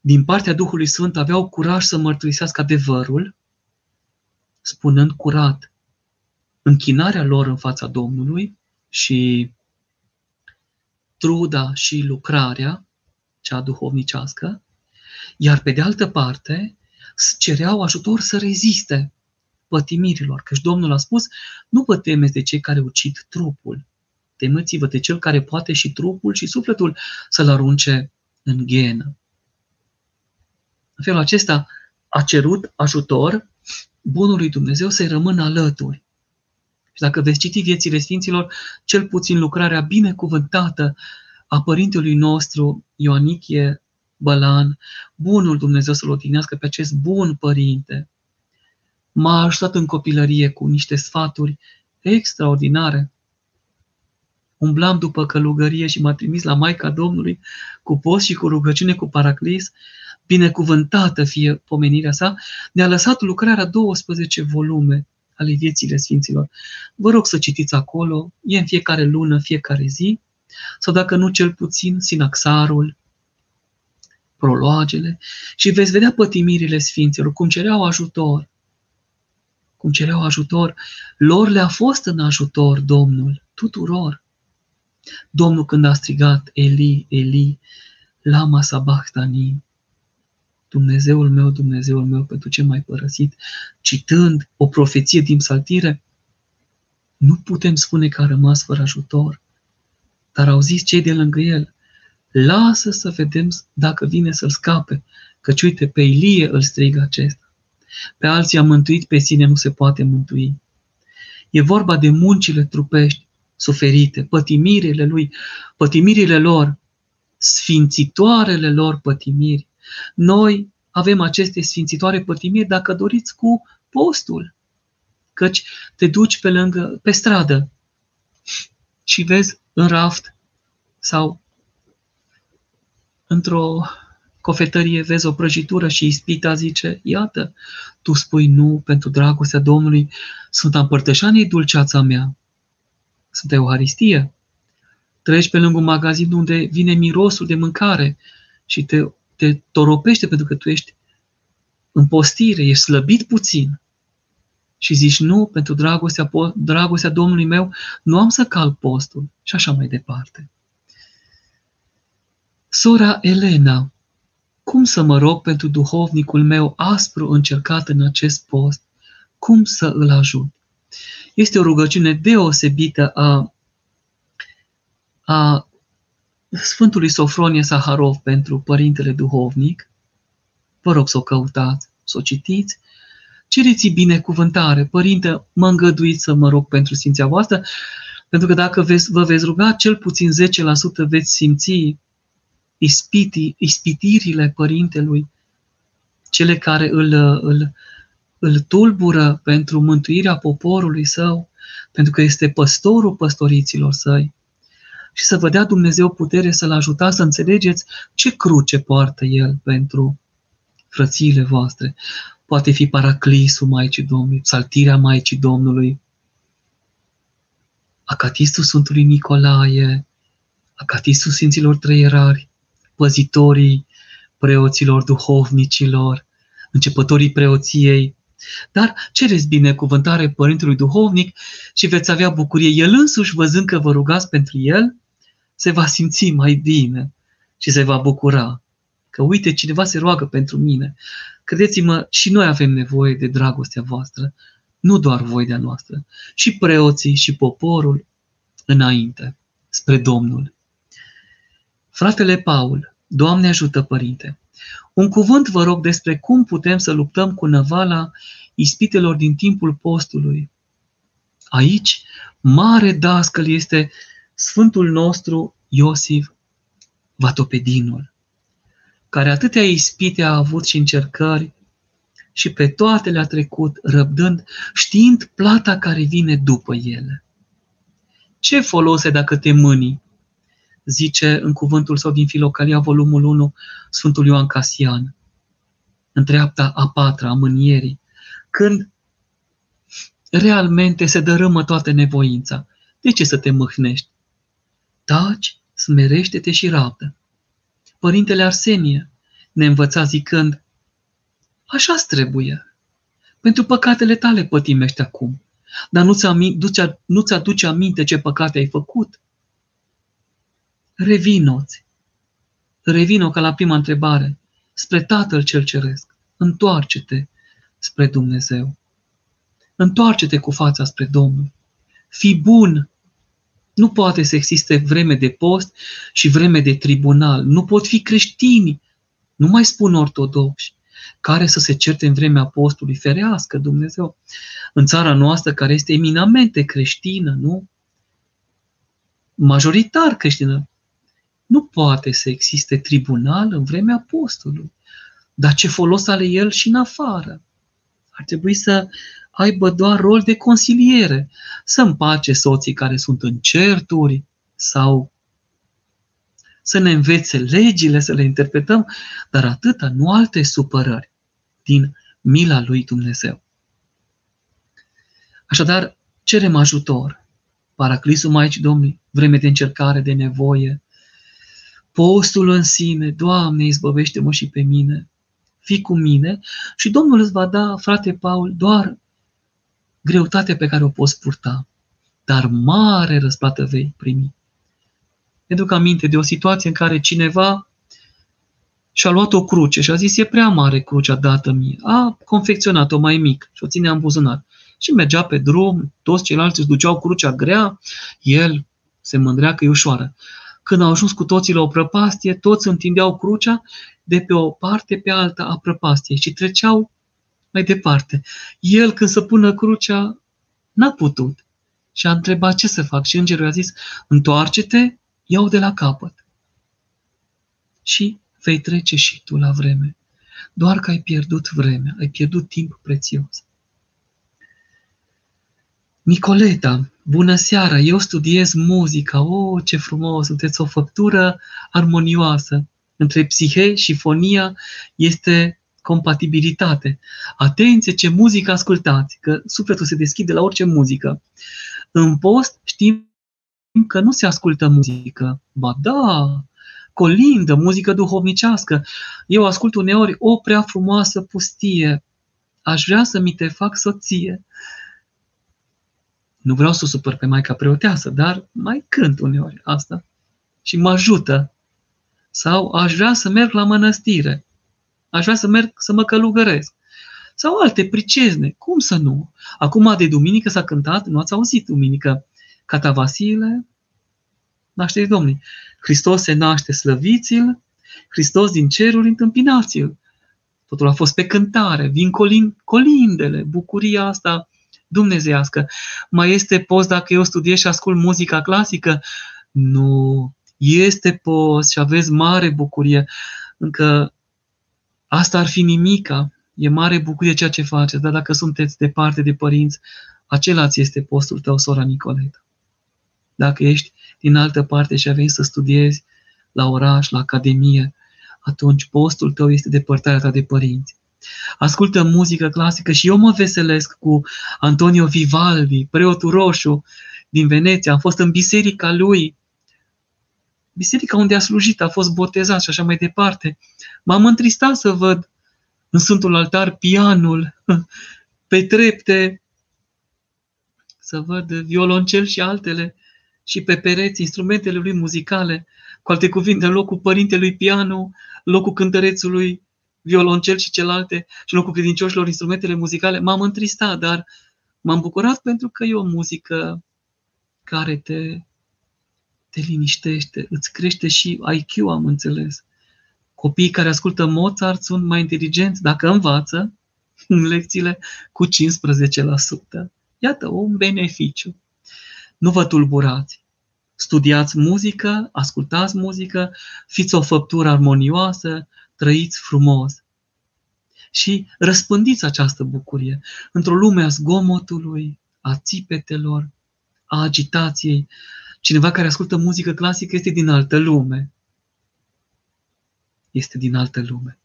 Din partea Duhului Sfânt aveau curaj să mărturisească adevărul, spunând curat închinarea lor în fața Domnului și truda și lucrarea, cea duhovnicească, iar pe de altă parte cereau ajutor să reziste pătimirilor, căci Domnul a spus, nu vă temeți de cei care ucid trupul, temeți-vă de cel care poate și trupul și sufletul să-l arunce în ghenă. În felul acesta a cerut ajutor bunului Dumnezeu să-i rămână alături. Și dacă veți citi viețile Sfinților, cel puțin lucrarea binecuvântată a părintelui nostru Ioanichie Bălan, bunul Dumnezeu să-l odinească pe acest bun părinte, m-a ajutat în copilărie cu niște sfaturi extraordinare. Umblam după călugărie și m-a trimis la Maica Domnului cu post și cu rugăciune cu paraclis, binecuvântată fie pomenirea sa, ne-a lăsat lucrarea 12 volume ale viețile Sfinților. Vă rog să citiți acolo, e în fiecare lună, fiecare zi, sau dacă nu cel puțin, sinaxarul, proloagele și veți vedea pătimirile Sfinților, cum cereau ajutor. Cum cereau ajutor, lor le-a fost în ajutor Domnul, tuturor. Domnul când a strigat, Eli, Eli, lama sabachthani, Dumnezeul meu, Dumnezeul meu, pentru ce m-ai părăsit, citând o profeție din saltire, nu putem spune că a rămas fără ajutor, dar au zis cei de lângă el, lasă să vedem dacă vine să-l scape, căci uite, pe Ilie îl strigă acesta. Pe alții a mântuit, pe sine nu se poate mântui. E vorba de muncile trupești suferite, pătimirile lui, pătimirile lor, sfințitoarele lor pătimiri, noi avem aceste sfințitoare pătimiri, dacă doriți, cu postul. Căci te duci pe lângă, pe stradă și vezi în raft sau într-o cofetărie vezi o prăjitură și ispita zice, iată, tu spui nu pentru dragostea Domnului, sunt împărtășanii dulceața mea. Sfânta Euharistie. Treci pe lângă un magazin unde vine mirosul de mâncare și te, te toropește pentru că tu ești în postire, ești slăbit puțin. Și zici, nu, pentru dragostea, dragostea Domnului meu, nu am să calc postul. Și așa mai departe. Sora Elena, cum să mă rog pentru duhovnicul meu aspru încercat în acest post? Cum să îl ajut? Este o rugăciune deosebită a, a Sfântului Sofronie Saharov pentru Părintele Duhovnic. Vă rog să o căutați, să o citiți. Cereți binecuvântare. Părinte, mă îngăduiți să mă rog pentru Sfinția voastră, pentru că dacă veți, vă veți ruga, cel puțin 10% veți simți ispiti, ispitirile Părintelui, cele care îl, îl, îl tulbură pentru mântuirea poporului său, pentru că este păstorul păstoriților săi. Și să vă dea Dumnezeu putere să-l ajutați să înțelegeți ce cruce poartă El pentru frățiile voastre. Poate fi paraclisul Maicii Domnului, psaltirea Maicii Domnului, acatistul Sfântului Nicolae, acatistul Sfinților Trăierari, păzitorii preoților, duhovnicilor, începătorii preoției. Dar cereți binecuvântare Părintelui Duhovnic și veți avea bucurie. El însuși, văzând că vă rugați pentru el, se va simți mai bine și se va bucura. Că uite, cineva se roagă pentru mine. Credeți-mă, și noi avem nevoie de dragostea voastră, nu doar voi de-a noastră, și preoții și poporul înainte, spre Domnul. Fratele Paul, Doamne ajută, Părinte! Un cuvânt vă rog despre cum putem să luptăm cu năvala ispitelor din timpul postului. Aici, mare dascăl este Sfântul nostru Iosif Vatopedinul, care atâtea ispite a avut și încercări și pe toate le-a trecut răbdând, știind plata care vine după ele. Ce folose dacă te mânii zice în cuvântul său din Filocalia, volumul 1, Sfântul Ioan Casian, în treapta a patra a mânierii, când realmente se dărâmă toată nevoința. De ce să te mâhnești? Taci, smerește-te și rabdă. Părintele Arsenie ne învăța zicând, așa trebuie. Pentru păcatele tale pătimești acum, dar nu-ți, nu-ți aduce aminte ce păcate ai făcut revinoți. Revino ca la prima întrebare, spre Tatăl cel Ceresc. Întoarce-te spre Dumnezeu. Întoarce-te cu fața spre Domnul. Fii bun. Nu poate să existe vreme de post și vreme de tribunal. Nu pot fi creștini, nu mai spun ortodoxi, care să se certe în vremea postului. Ferească Dumnezeu. În țara noastră, care este eminamente creștină, nu? Majoritar creștină, nu poate să existe tribunal în vremea apostolului. Dar ce folos are el și în afară? Ar trebui să aibă doar rol de consiliere, să împace soții care sunt în certuri sau să ne învețe legile, să le interpretăm, dar atâta, nu alte supărări din mila lui Dumnezeu. Așadar, cerem ajutor. Paraclisul Maicii Domnului, vreme de încercare, de nevoie, postul în sine, Doamne, izbăvește-mă și pe mine, fii cu mine și Domnul îți va da, frate Paul, doar greutatea pe care o poți purta, dar mare răsplată vei primi. Ne duc aminte de o situație în care cineva și-a luat o cruce și a zis, e prea mare crucea dată mie. A confecționat-o mai mic și o ținea în buzunar. Și mergea pe drum, toți ceilalți își duceau crucea grea, el se mândrea că e ușoară. Când au ajuns cu toții la o prăpastie, toți întindeau crucea de pe o parte pe alta a prăpastiei și treceau mai departe. El, când să pună crucea, n-a putut. Și a întrebat ce să fac. Și îngerul a zis, întoarce-te, iau de la capăt. Și vei trece și tu la vreme. Doar că ai pierdut vremea, ai pierdut timp prețios. Nicoleta, bună seara, eu studiez muzica. Oh, ce frumos, sunteți o făptură armonioasă. Între psihe și fonia este compatibilitate. Atenție ce muzică ascultați, că sufletul se deschide la orice muzică. În post știm că nu se ascultă muzică. Ba da, colindă, muzică duhovnicească. Eu ascult uneori o prea frumoasă pustie. Aș vrea să mi te fac soție. Nu vreau să o supăr pe Maica Preoteasă, dar mai cânt uneori asta și mă ajută. Sau aș vrea să merg la mănăstire. Aș vrea să merg să mă călugăresc. Sau alte pricezne. Cum să nu? Acum de duminică s-a cântat, nu ați auzit duminică, Cata Vasile, nașterii Domnului. Hristos se naște, slăviți-l, Hristos din ceruri, întâmpinați-l. Totul a fost pe cântare, vin colin, colindele, bucuria asta dumnezeiască. Mai este post dacă eu studiez și ascult muzica clasică? Nu. Este post și aveți mare bucurie. Încă asta ar fi nimica. E mare bucurie ceea ce faceți, dar dacă sunteți departe de părinți, acela ți este postul tău, sora Nicoleta. Dacă ești din altă parte și ai venit să studiezi la oraș, la academie, atunci postul tău este depărtarea ta de părinți. Ascultă muzică clasică și eu mă veselesc cu Antonio Vivaldi, preotul roșu din Veneția. Am fost în biserica lui, biserica unde a slujit, a fost botezat și așa mai departe. M-am întristat să văd în Sfântul Altar pianul (laughs) pe trepte, să văd violoncel și altele și pe pereți instrumentele lui muzicale, cu alte cuvinte, în locul părintelui piano, locul cântărețului violoncel și celelalte și în locul credincioșilor instrumentele muzicale, m-am întristat, dar m-am bucurat pentru că e o muzică care te, te liniștește, îți crește și IQ, am înțeles. Copiii care ascultă Mozart sunt mai inteligenți dacă învață (laughs) în lecțiile cu 15%. Iată, un beneficiu. Nu vă tulburați. Studiați muzică, ascultați muzică, fiți o făptură armonioasă, trăiți frumos. Și răspândiți această bucurie într-o lume a zgomotului, a țipetelor, a agitației. Cineva care ascultă muzică clasică este din altă lume. Este din altă lume.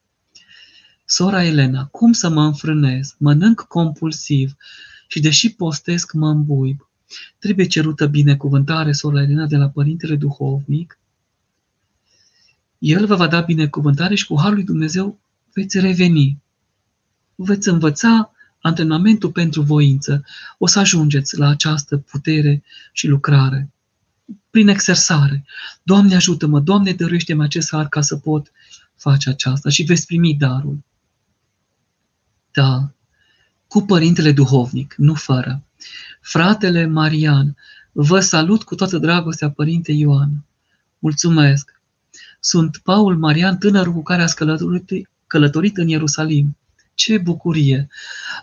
Sora Elena, cum să mă înfrânez? Mănânc compulsiv și deși postesc, mă îmbuib. Trebuie cerută binecuvântare, sora Elena, de la Părintele Duhovnic. El vă va da binecuvântare și cu Harul lui Dumnezeu veți reveni. Veți învăța antrenamentul pentru voință. O să ajungeți la această putere și lucrare. Prin exersare. Doamne ajută-mă, Doamne dăruiește-mi acest har ca să pot face aceasta și veți primi darul. Da, cu Părintele Duhovnic, nu fără. Fratele Marian, vă salut cu toată dragostea, Părinte Ioan. Mulțumesc! Sunt Paul Marian, tânărul cu care ați călătorit, călătorit în Ierusalim. Ce bucurie!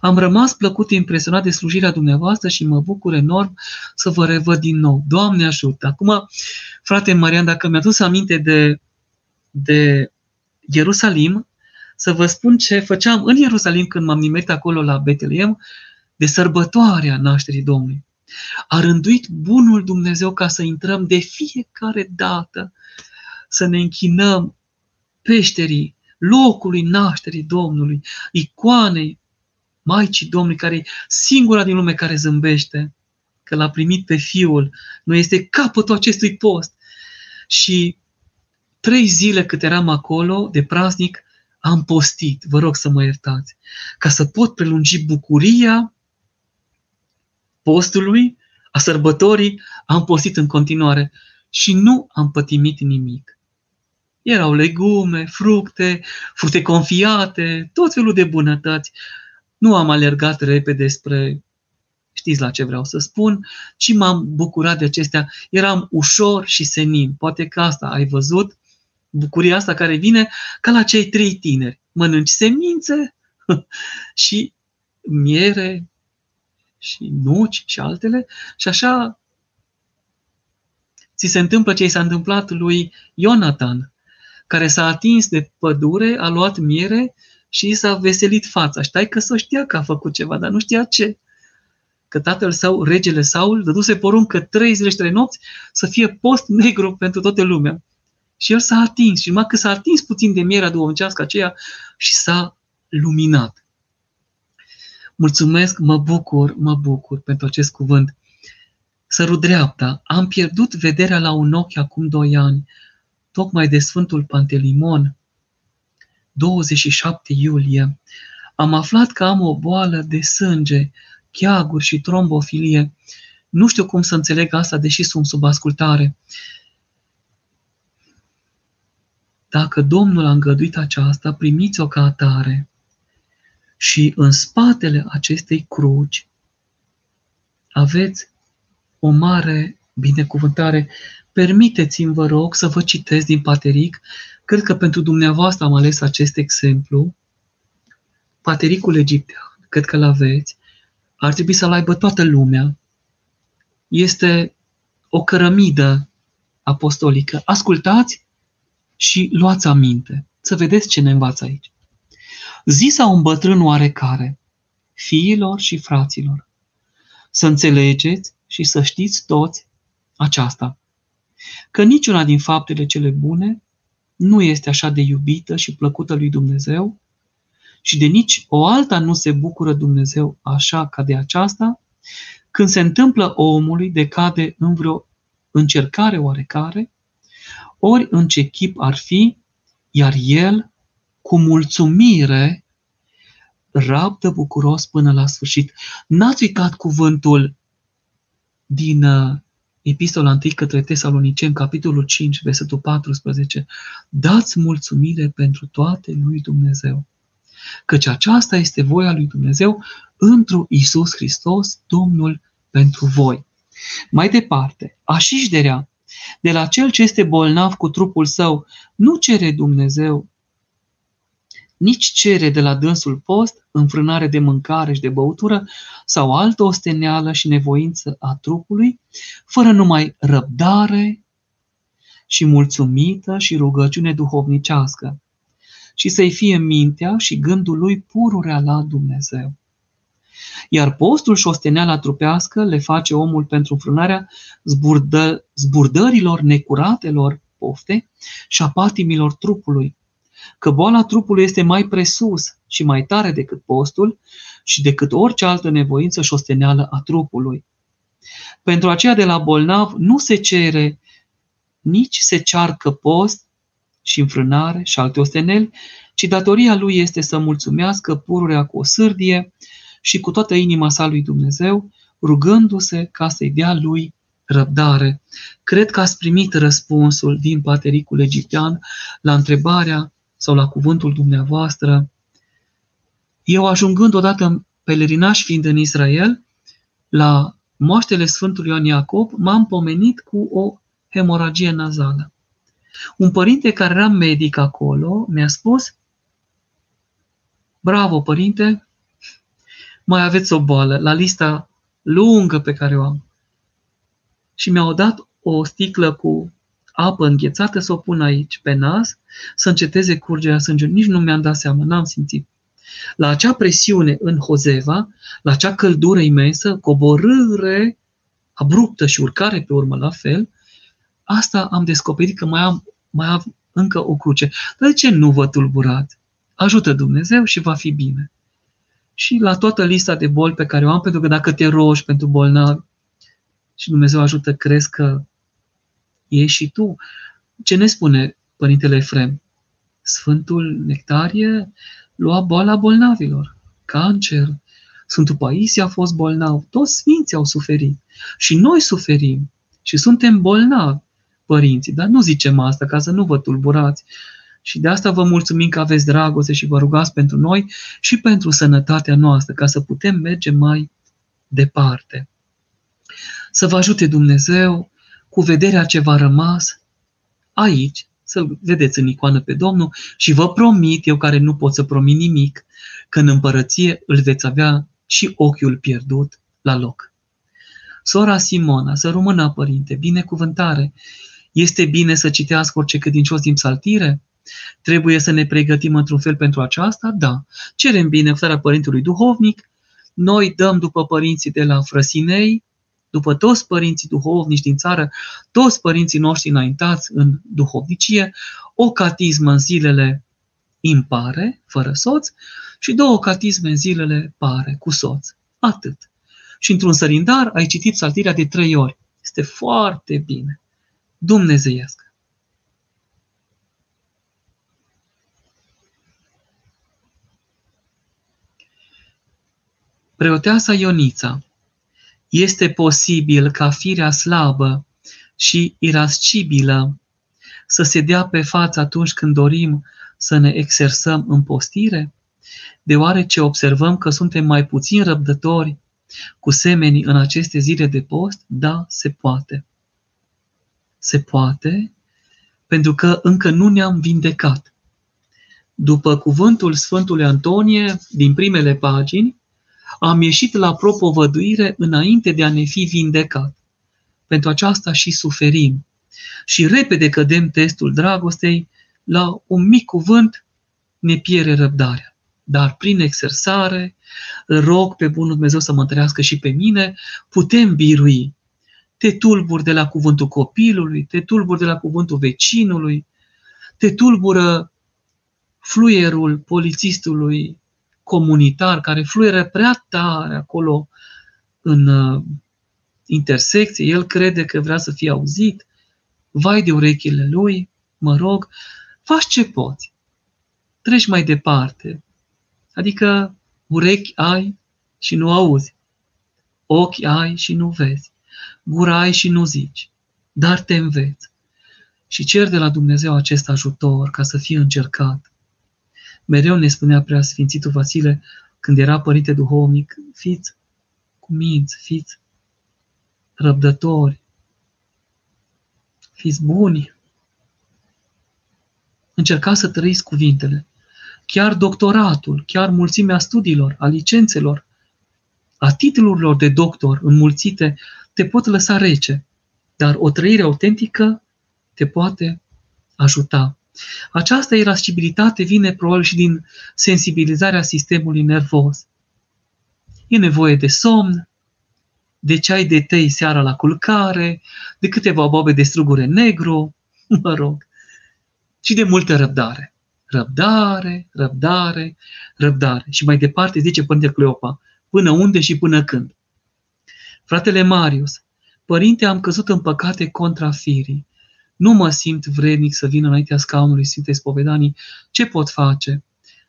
Am rămas plăcut impresionat de slujirea dumneavoastră și mă bucur enorm să vă revăd din nou. Doamne ajută! Acum, frate Marian, dacă mi-a dus aminte de, de Ierusalim, să vă spun ce făceam în Ierusalim când m-am nimerit acolo la Betleem, de sărbătoarea nașterii Domnului. A rânduit bunul Dumnezeu ca să intrăm de fiecare dată, să ne închinăm peșterii, locului nașterii Domnului, icoanei Maicii Domnului, care e singura din lume care zâmbește, că l-a primit pe Fiul. Nu este capătul acestui post. Și trei zile cât eram acolo, de praznic, am postit, vă rog să mă iertați, ca să pot prelungi bucuria postului, a sărbătorii, am postit în continuare și nu am pătimit nimic. Erau legume, fructe, fructe confiate, tot felul de bunătăți. Nu am alergat repede spre, știți la ce vreau să spun, ci m-am bucurat de acestea. Eram ușor și senin. Poate că asta ai văzut, bucuria asta care vine ca la cei trei tineri. Mănânci semințe (laughs) și miere și nuci și altele și așa ți se întâmplă ce i s-a întâmplat lui Ionatan, care s-a atins de pădure, a luat miere și i s-a veselit fața. Ștai că să știa că a făcut ceva, dar nu știa ce. Că tatăl său, regele Saul, dăduse poruncă trei zile și trei nopți să fie post negru pentru toată lumea. Și el s-a atins și numai că s-a atins puțin de mierea duhovnicească aceea și s-a luminat. Mulțumesc, mă bucur, mă bucur pentru acest cuvânt. Sărut dreapta, am pierdut vederea la un ochi acum doi ani, tocmai de Sfântul Pantelimon, 27 iulie. Am aflat că am o boală de sânge, cheaguri și trombofilie. Nu știu cum să înțeleg asta, deși sunt sub ascultare. Dacă Domnul a îngăduit aceasta, primiți-o ca atare. Și în spatele acestei cruci aveți o mare binecuvântare. Permiteți-mi, vă rog, să vă citesc din Pateric. Cred că pentru dumneavoastră am ales acest exemplu. Patericul egiptean, cred că l-aveți. Ar trebui să-l aibă toată lumea. Este o cărămidă apostolică. Ascultați și luați aminte. Să vedeți ce ne învață aici. Zisa un bătrân oarecare, fiilor și fraților, să înțelegeți și să știți toți aceasta, că niciuna din faptele cele bune nu este așa de iubită și plăcută lui Dumnezeu și de nici o alta nu se bucură Dumnezeu așa ca de aceasta, când se întâmplă omului de cade în vreo încercare oarecare, ori în ce chip ar fi, iar el, cu mulțumire, rabdă bucuros până la sfârșit. N-ați uitat cuvântul din uh, Epistola 1 către Tesaloniceni, capitolul 5, versetul 14. Dați mulțumire pentru toate lui Dumnezeu. Căci aceasta este voia lui Dumnezeu întru Isus Hristos, Domnul pentru voi. Mai departe, așișderea de la cel ce este bolnav cu trupul său, nu cere Dumnezeu nici cere de la dânsul post, înfrânare de mâncare și de băutură sau altă osteneală și nevoință a trupului, fără numai răbdare și mulțumită și rugăciune duhovnicească, și să-i fie mintea și gândul lui pururea la Dumnezeu. Iar postul și osteneala trupească le face omul pentru frânarea zburdă, zburdărilor necuratelor pofte și a patimilor trupului, că boala trupului este mai presus și mai tare decât postul și decât orice altă nevoință și șosteneală a trupului. Pentru aceea de la bolnav nu se cere, nici se cearcă post și înfrânare și alte osteneli, ci datoria lui este să mulțumească pururea cu o sârdie și cu toată inima sa lui Dumnezeu, rugându-se ca să-i dea lui răbdare. Cred că ați primit răspunsul din patericul egiptean la întrebarea sau la cuvântul dumneavoastră. Eu ajungând odată în pelerinaș fiind în Israel, la moaștele Sfântului Ioan Iacob, m-am pomenit cu o hemoragie nazală. Un părinte care era medic acolo mi-a spus, bravo părinte, mai aveți o boală la lista lungă pe care o am. Și mi-au dat o sticlă cu apă înghețată să o pun aici, pe nas, să înceteze curgerea sângelui. Nici nu mi-am dat seama, n-am simțit. La acea presiune în Hozeva, la acea căldură imensă, coborâre abruptă și urcare pe urmă la fel, asta am descoperit că mai am, mai am încă o cruce. Dar de ce nu vă tulburați? Ajută Dumnezeu și va fi bine. Și la toată lista de boli pe care o am, pentru că dacă te rogi pentru bolnavi și Dumnezeu ajută, crezi că e și tu. Ce ne spune Părintele Efrem? Sfântul Nectarie lua boala bolnavilor, cancer. Sfântul Paisie a fost bolnav, toți sfinții au suferit. Și noi suferim și suntem bolnavi, părinții, dar nu zicem asta ca să nu vă tulburați. Și de asta vă mulțumim că aveți dragoste și vă rugați pentru noi și pentru sănătatea noastră, ca să putem merge mai departe. Să vă ajute Dumnezeu cu vederea ce v-a rămas aici, să-L vedeți în icoană pe Domnul și vă promit, eu care nu pot să promit nimic, că în împărăție îl veți avea și ochiul pierdut la loc. Sora Simona, să rămână, părinte, binecuvântare. Este bine să citească orice credincios din psaltire? Trebuie să ne pregătim într-un fel pentru aceasta? Da. Cerem binecuvântarea Părintelui Duhovnic, noi dăm după părinții de la Frăsinei, după toți părinții duhovnici din țară, toți părinții noștri înaintați în duhovnicie, o catismă în zilele impare, fără soț, și două catisme în zilele pare, cu soț. Atât. Și într-un sărindar ai citit saltirea de trei ori. Este foarte bine. Dumnezeiesc. Preoteasa Ionița, este posibil ca firea slabă și irascibilă să se dea pe față atunci când dorim să ne exersăm în postire? Deoarece observăm că suntem mai puțin răbdători cu semenii în aceste zile de post? Da, se poate. Se poate pentru că încă nu ne-am vindecat. După cuvântul Sfântului Antonie din primele pagini, am ieșit la propovăduire înainte de a ne fi vindecat. Pentru aceasta și suferim. Și repede cădem testul dragostei, la un mic cuvânt ne pierde răbdarea. Dar prin exersare, rog pe Bunul Dumnezeu să mă întărească și pe mine, putem birui. Te tulburi de la cuvântul copilului, te tulburi de la cuvântul vecinului, te tulbură fluierul polițistului comunitar care fluieră prea tare acolo în uh, intersecție, el crede că vrea să fie auzit, vai de urechile lui, mă rog, faci ce poți. Treci mai departe. Adică urechi ai și nu auzi. Ochi ai și nu vezi. Gura ai și nu zici. Dar te înveți. Și cer de la Dumnezeu acest ajutor ca să fie încercat. Mereu ne spunea prea Sfințitul Vasile când era părinte duhovnic, fiți cuminți, fiți răbdători, fiți buni. Încercați să trăiți cuvintele. Chiar doctoratul, chiar mulțimea studiilor, a licențelor, a titlurilor de doctor înmulțite, te pot lăsa rece, dar o trăire autentică te poate ajuta. Această irascibilitate vine probabil și din sensibilizarea sistemului nervos. E nevoie de somn, de ceai de tei seara la culcare, de câteva bobe de strugure negru, (laughs) mă rog, și de multă răbdare. Răbdare, răbdare, răbdare. Și mai departe zice Părinte Cleopa, până unde și până când. Fratele Marius, Părinte, am căzut în păcate contra firii. Nu mă simt vrednic să vin înaintea scaunului Sfintei Spovedanii. Ce pot face?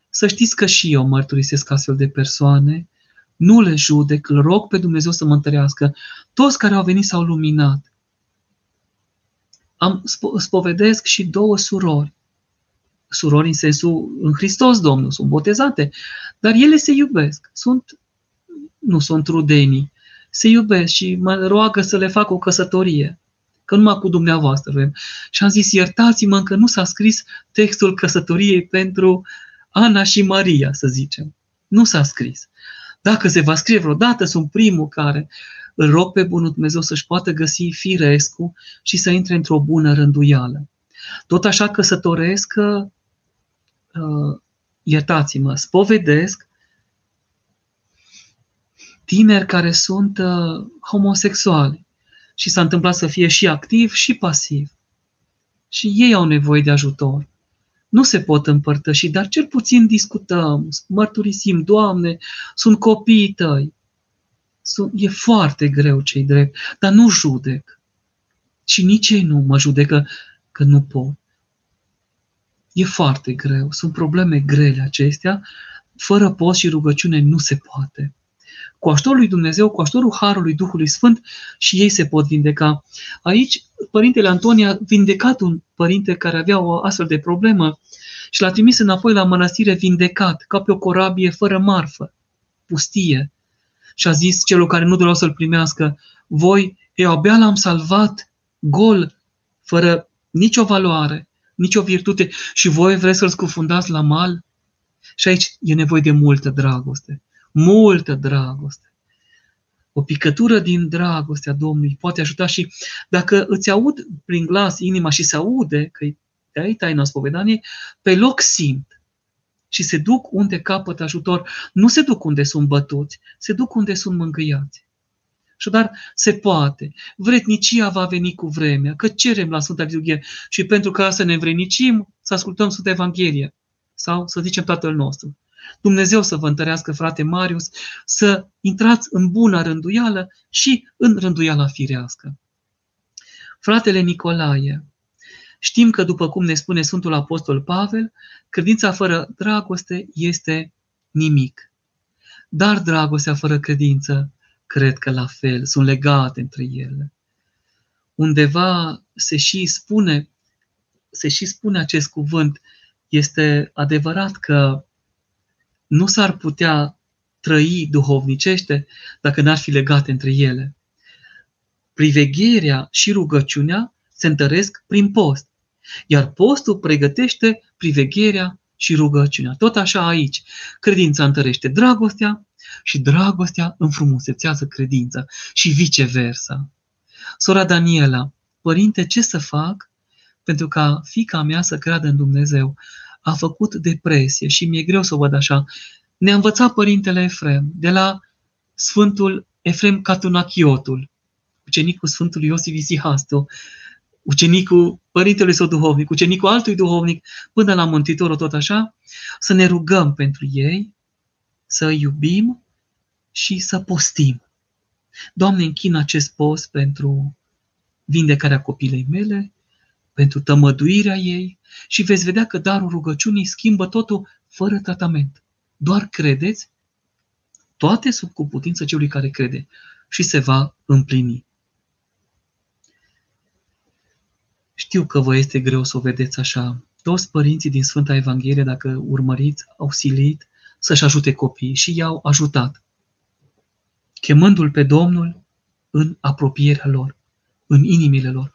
Să știți că și eu mărturisesc astfel de persoane, nu le judec, îl rog pe Dumnezeu să mă întărească. Toți care au venit s-au luminat. Am spovedesc și două surori. Surori în sensul în Hristos Domnul, sunt botezate, dar ele se iubesc. Sunt, nu sunt rudenii. Se iubesc și mă roagă să le fac o căsătorie că numai cu dumneavoastră vrem. Și am zis, iertați-mă că nu s-a scris textul căsătoriei pentru Ana și Maria, să zicem. Nu s-a scris. Dacă se va scrie vreodată, sunt primul care îl rog pe Bunul Dumnezeu să-și poată găsi firescu și să intre într-o bună rânduială. Tot așa căsătoresc, uh, iertați-mă, spovedesc tineri care sunt uh, homosexuali și s-a întâmplat să fie și activ și pasiv. Și ei au nevoie de ajutor. Nu se pot împărtăși, dar cel puțin discutăm, mărturisim, Doamne, sunt copiii tăi. Sunt, e foarte greu cei drept, dar nu judec. Și nici ei nu mă judecă că nu pot. E foarte greu, sunt probleme grele acestea, fără post și rugăciune nu se poate cu ajutorul lui Dumnezeu, cu ajutorul Harului Duhului Sfânt și ei se pot vindeca. Aici, Părintele Antonie a vindecat un părinte care avea o astfel de problemă și l-a trimis înapoi la mănăstire vindecat, ca pe o corabie fără marfă, pustie. Și a zis celor care nu doreau să-l primească, voi, eu abia l-am salvat gol, fără nicio valoare, nicio virtute și voi vreți să-l scufundați la mal? Și aici e nevoie de multă dragoste multă dragoste. O picătură din dragostea Domnului poate ajuta și dacă îți aud prin glas inima și se aude că de aici taina spovedaniei, pe loc simt și se duc unde capăt ajutor. Nu se duc unde sunt bătuți, se duc unde sunt mângâiați. Și dar se poate. Vretnicia va veni cu vremea, că cerem la Sfânta Liturghie și pentru ca să ne vrenicim, să ascultăm Sfânta Evanghelie sau să zicem Tatăl nostru. Dumnezeu să vă întărească, frate Marius, să intrați în bună rânduială și în rânduiala firească. Fratele Nicolae, știm că, după cum ne spune Sfântul Apostol Pavel, credința fără dragoste este nimic. Dar dragostea fără credință, cred că la fel, sunt legate între ele. Undeva se și spune, se și spune acest cuvânt, este adevărat că nu s-ar putea trăi duhovnicește dacă n-ar fi legate între ele. Privegherea și rugăciunea se întăresc prin post, iar postul pregătește privegherea și rugăciunea. Tot așa aici, credința întărește dragostea și dragostea înfrumusețează credința și viceversa. Sora Daniela, părinte, ce să fac pentru ca fica mea să creadă în Dumnezeu? A făcut depresie și mi-e greu să o văd așa. Ne-a învățat părintele Efrem de la Sfântul Efrem Catunachiotul, ucenicul Sfântului Iosif Isihastu, ucenicul părintelui său duhovnic, ucenicul altui duhovnic, până la Mântuitorul tot așa, să ne rugăm pentru ei, să îi iubim și să postim. Doamne, închin acest post pentru vindecarea copilei mele, pentru tămăduirea ei și veți vedea că darul rugăciunii schimbă totul fără tratament. Doar credeți, toate sub cu putință celui care crede și se va împlini. Știu că vă este greu să o vedeți așa. Toți părinții din Sfânta Evanghelie, dacă urmăriți, au silit să-și ajute copiii și i-au ajutat, chemându-L pe Domnul în apropierea lor, în inimile lor.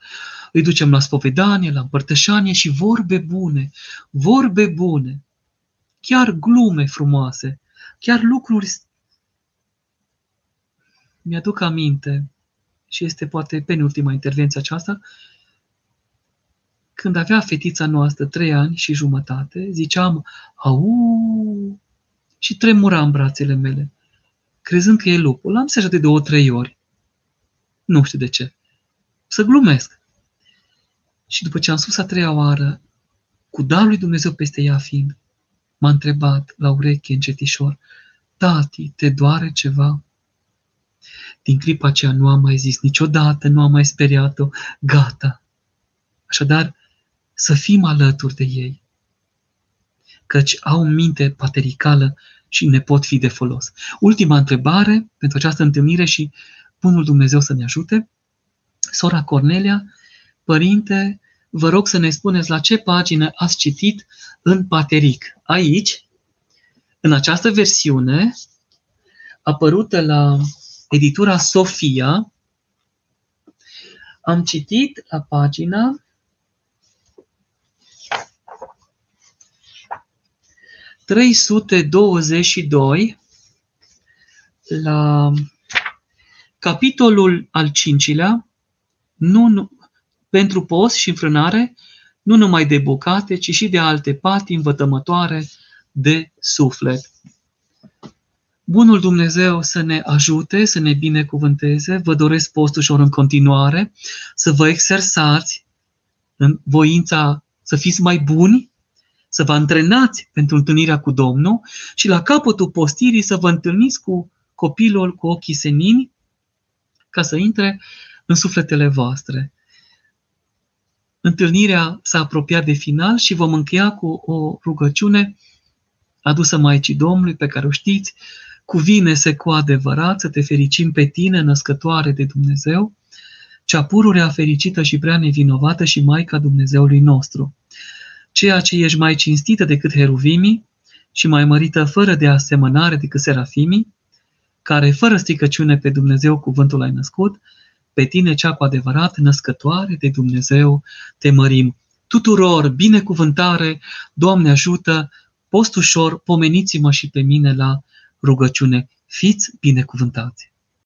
Îi ducem la spovedanie, la împărtășanie și vorbe bune, vorbe bune, chiar glume frumoase, chiar lucruri... Mi-aduc aminte, și este poate penultima intervenție aceasta, când avea fetița noastră trei ani și jumătate, ziceam, au, și tremura în brațele mele, crezând că e lupul. L-am sejat de două, trei ori. Nu știu de ce. Să glumesc. Și după ce am spus a treia oară, cu darul lui Dumnezeu peste ea fiind, m-a întrebat la ureche încetișor, Tati, te doare ceva? Din clipa aceea nu am mai zis niciodată, nu am mai speriat-o, gata. Așadar, să fim alături de ei, căci au minte patericală și ne pot fi de folos. Ultima întrebare pentru această întâlnire și Bunul Dumnezeu să ne ajute. Sora Cornelia, părinte, vă rog să ne spuneți la ce pagină ați citit în Pateric. Aici, în această versiune, apărută la editura Sofia, am citit la pagina 322 la capitolul al cincilea, nu, pentru post și înfrânare, nu numai de bucate, ci și de alte pati învătămătoare de suflet. Bunul Dumnezeu să ne ajute, să ne binecuvânteze. Vă doresc post ușor în continuare, să vă exersați în voința să fiți mai buni, să vă antrenați pentru întâlnirea cu Domnul și la capătul postirii să vă întâlniți cu copilul cu ochii senini ca să intre în sufletele voastre. Întâlnirea s-a apropiat de final și vom încheia cu o rugăciune adusă Maicii Domnului, pe care o știți, cuvine-se cu adevărat să te fericim pe tine, născătoare de Dumnezeu, cea pururea fericită și prea nevinovată și Maica Dumnezeului nostru. Ceea ce ești mai cinstită decât heruvimii și mai mărită fără de asemănare decât serafimii, care fără stricăciune pe Dumnezeu cuvântul ai născut, pe tine cea cu adevărat născătoare de Dumnezeu te mărim. Tuturor binecuvântare, Doamne ajută, post ușor, pomeniți-mă și pe mine la rugăciune. Fiți binecuvântați!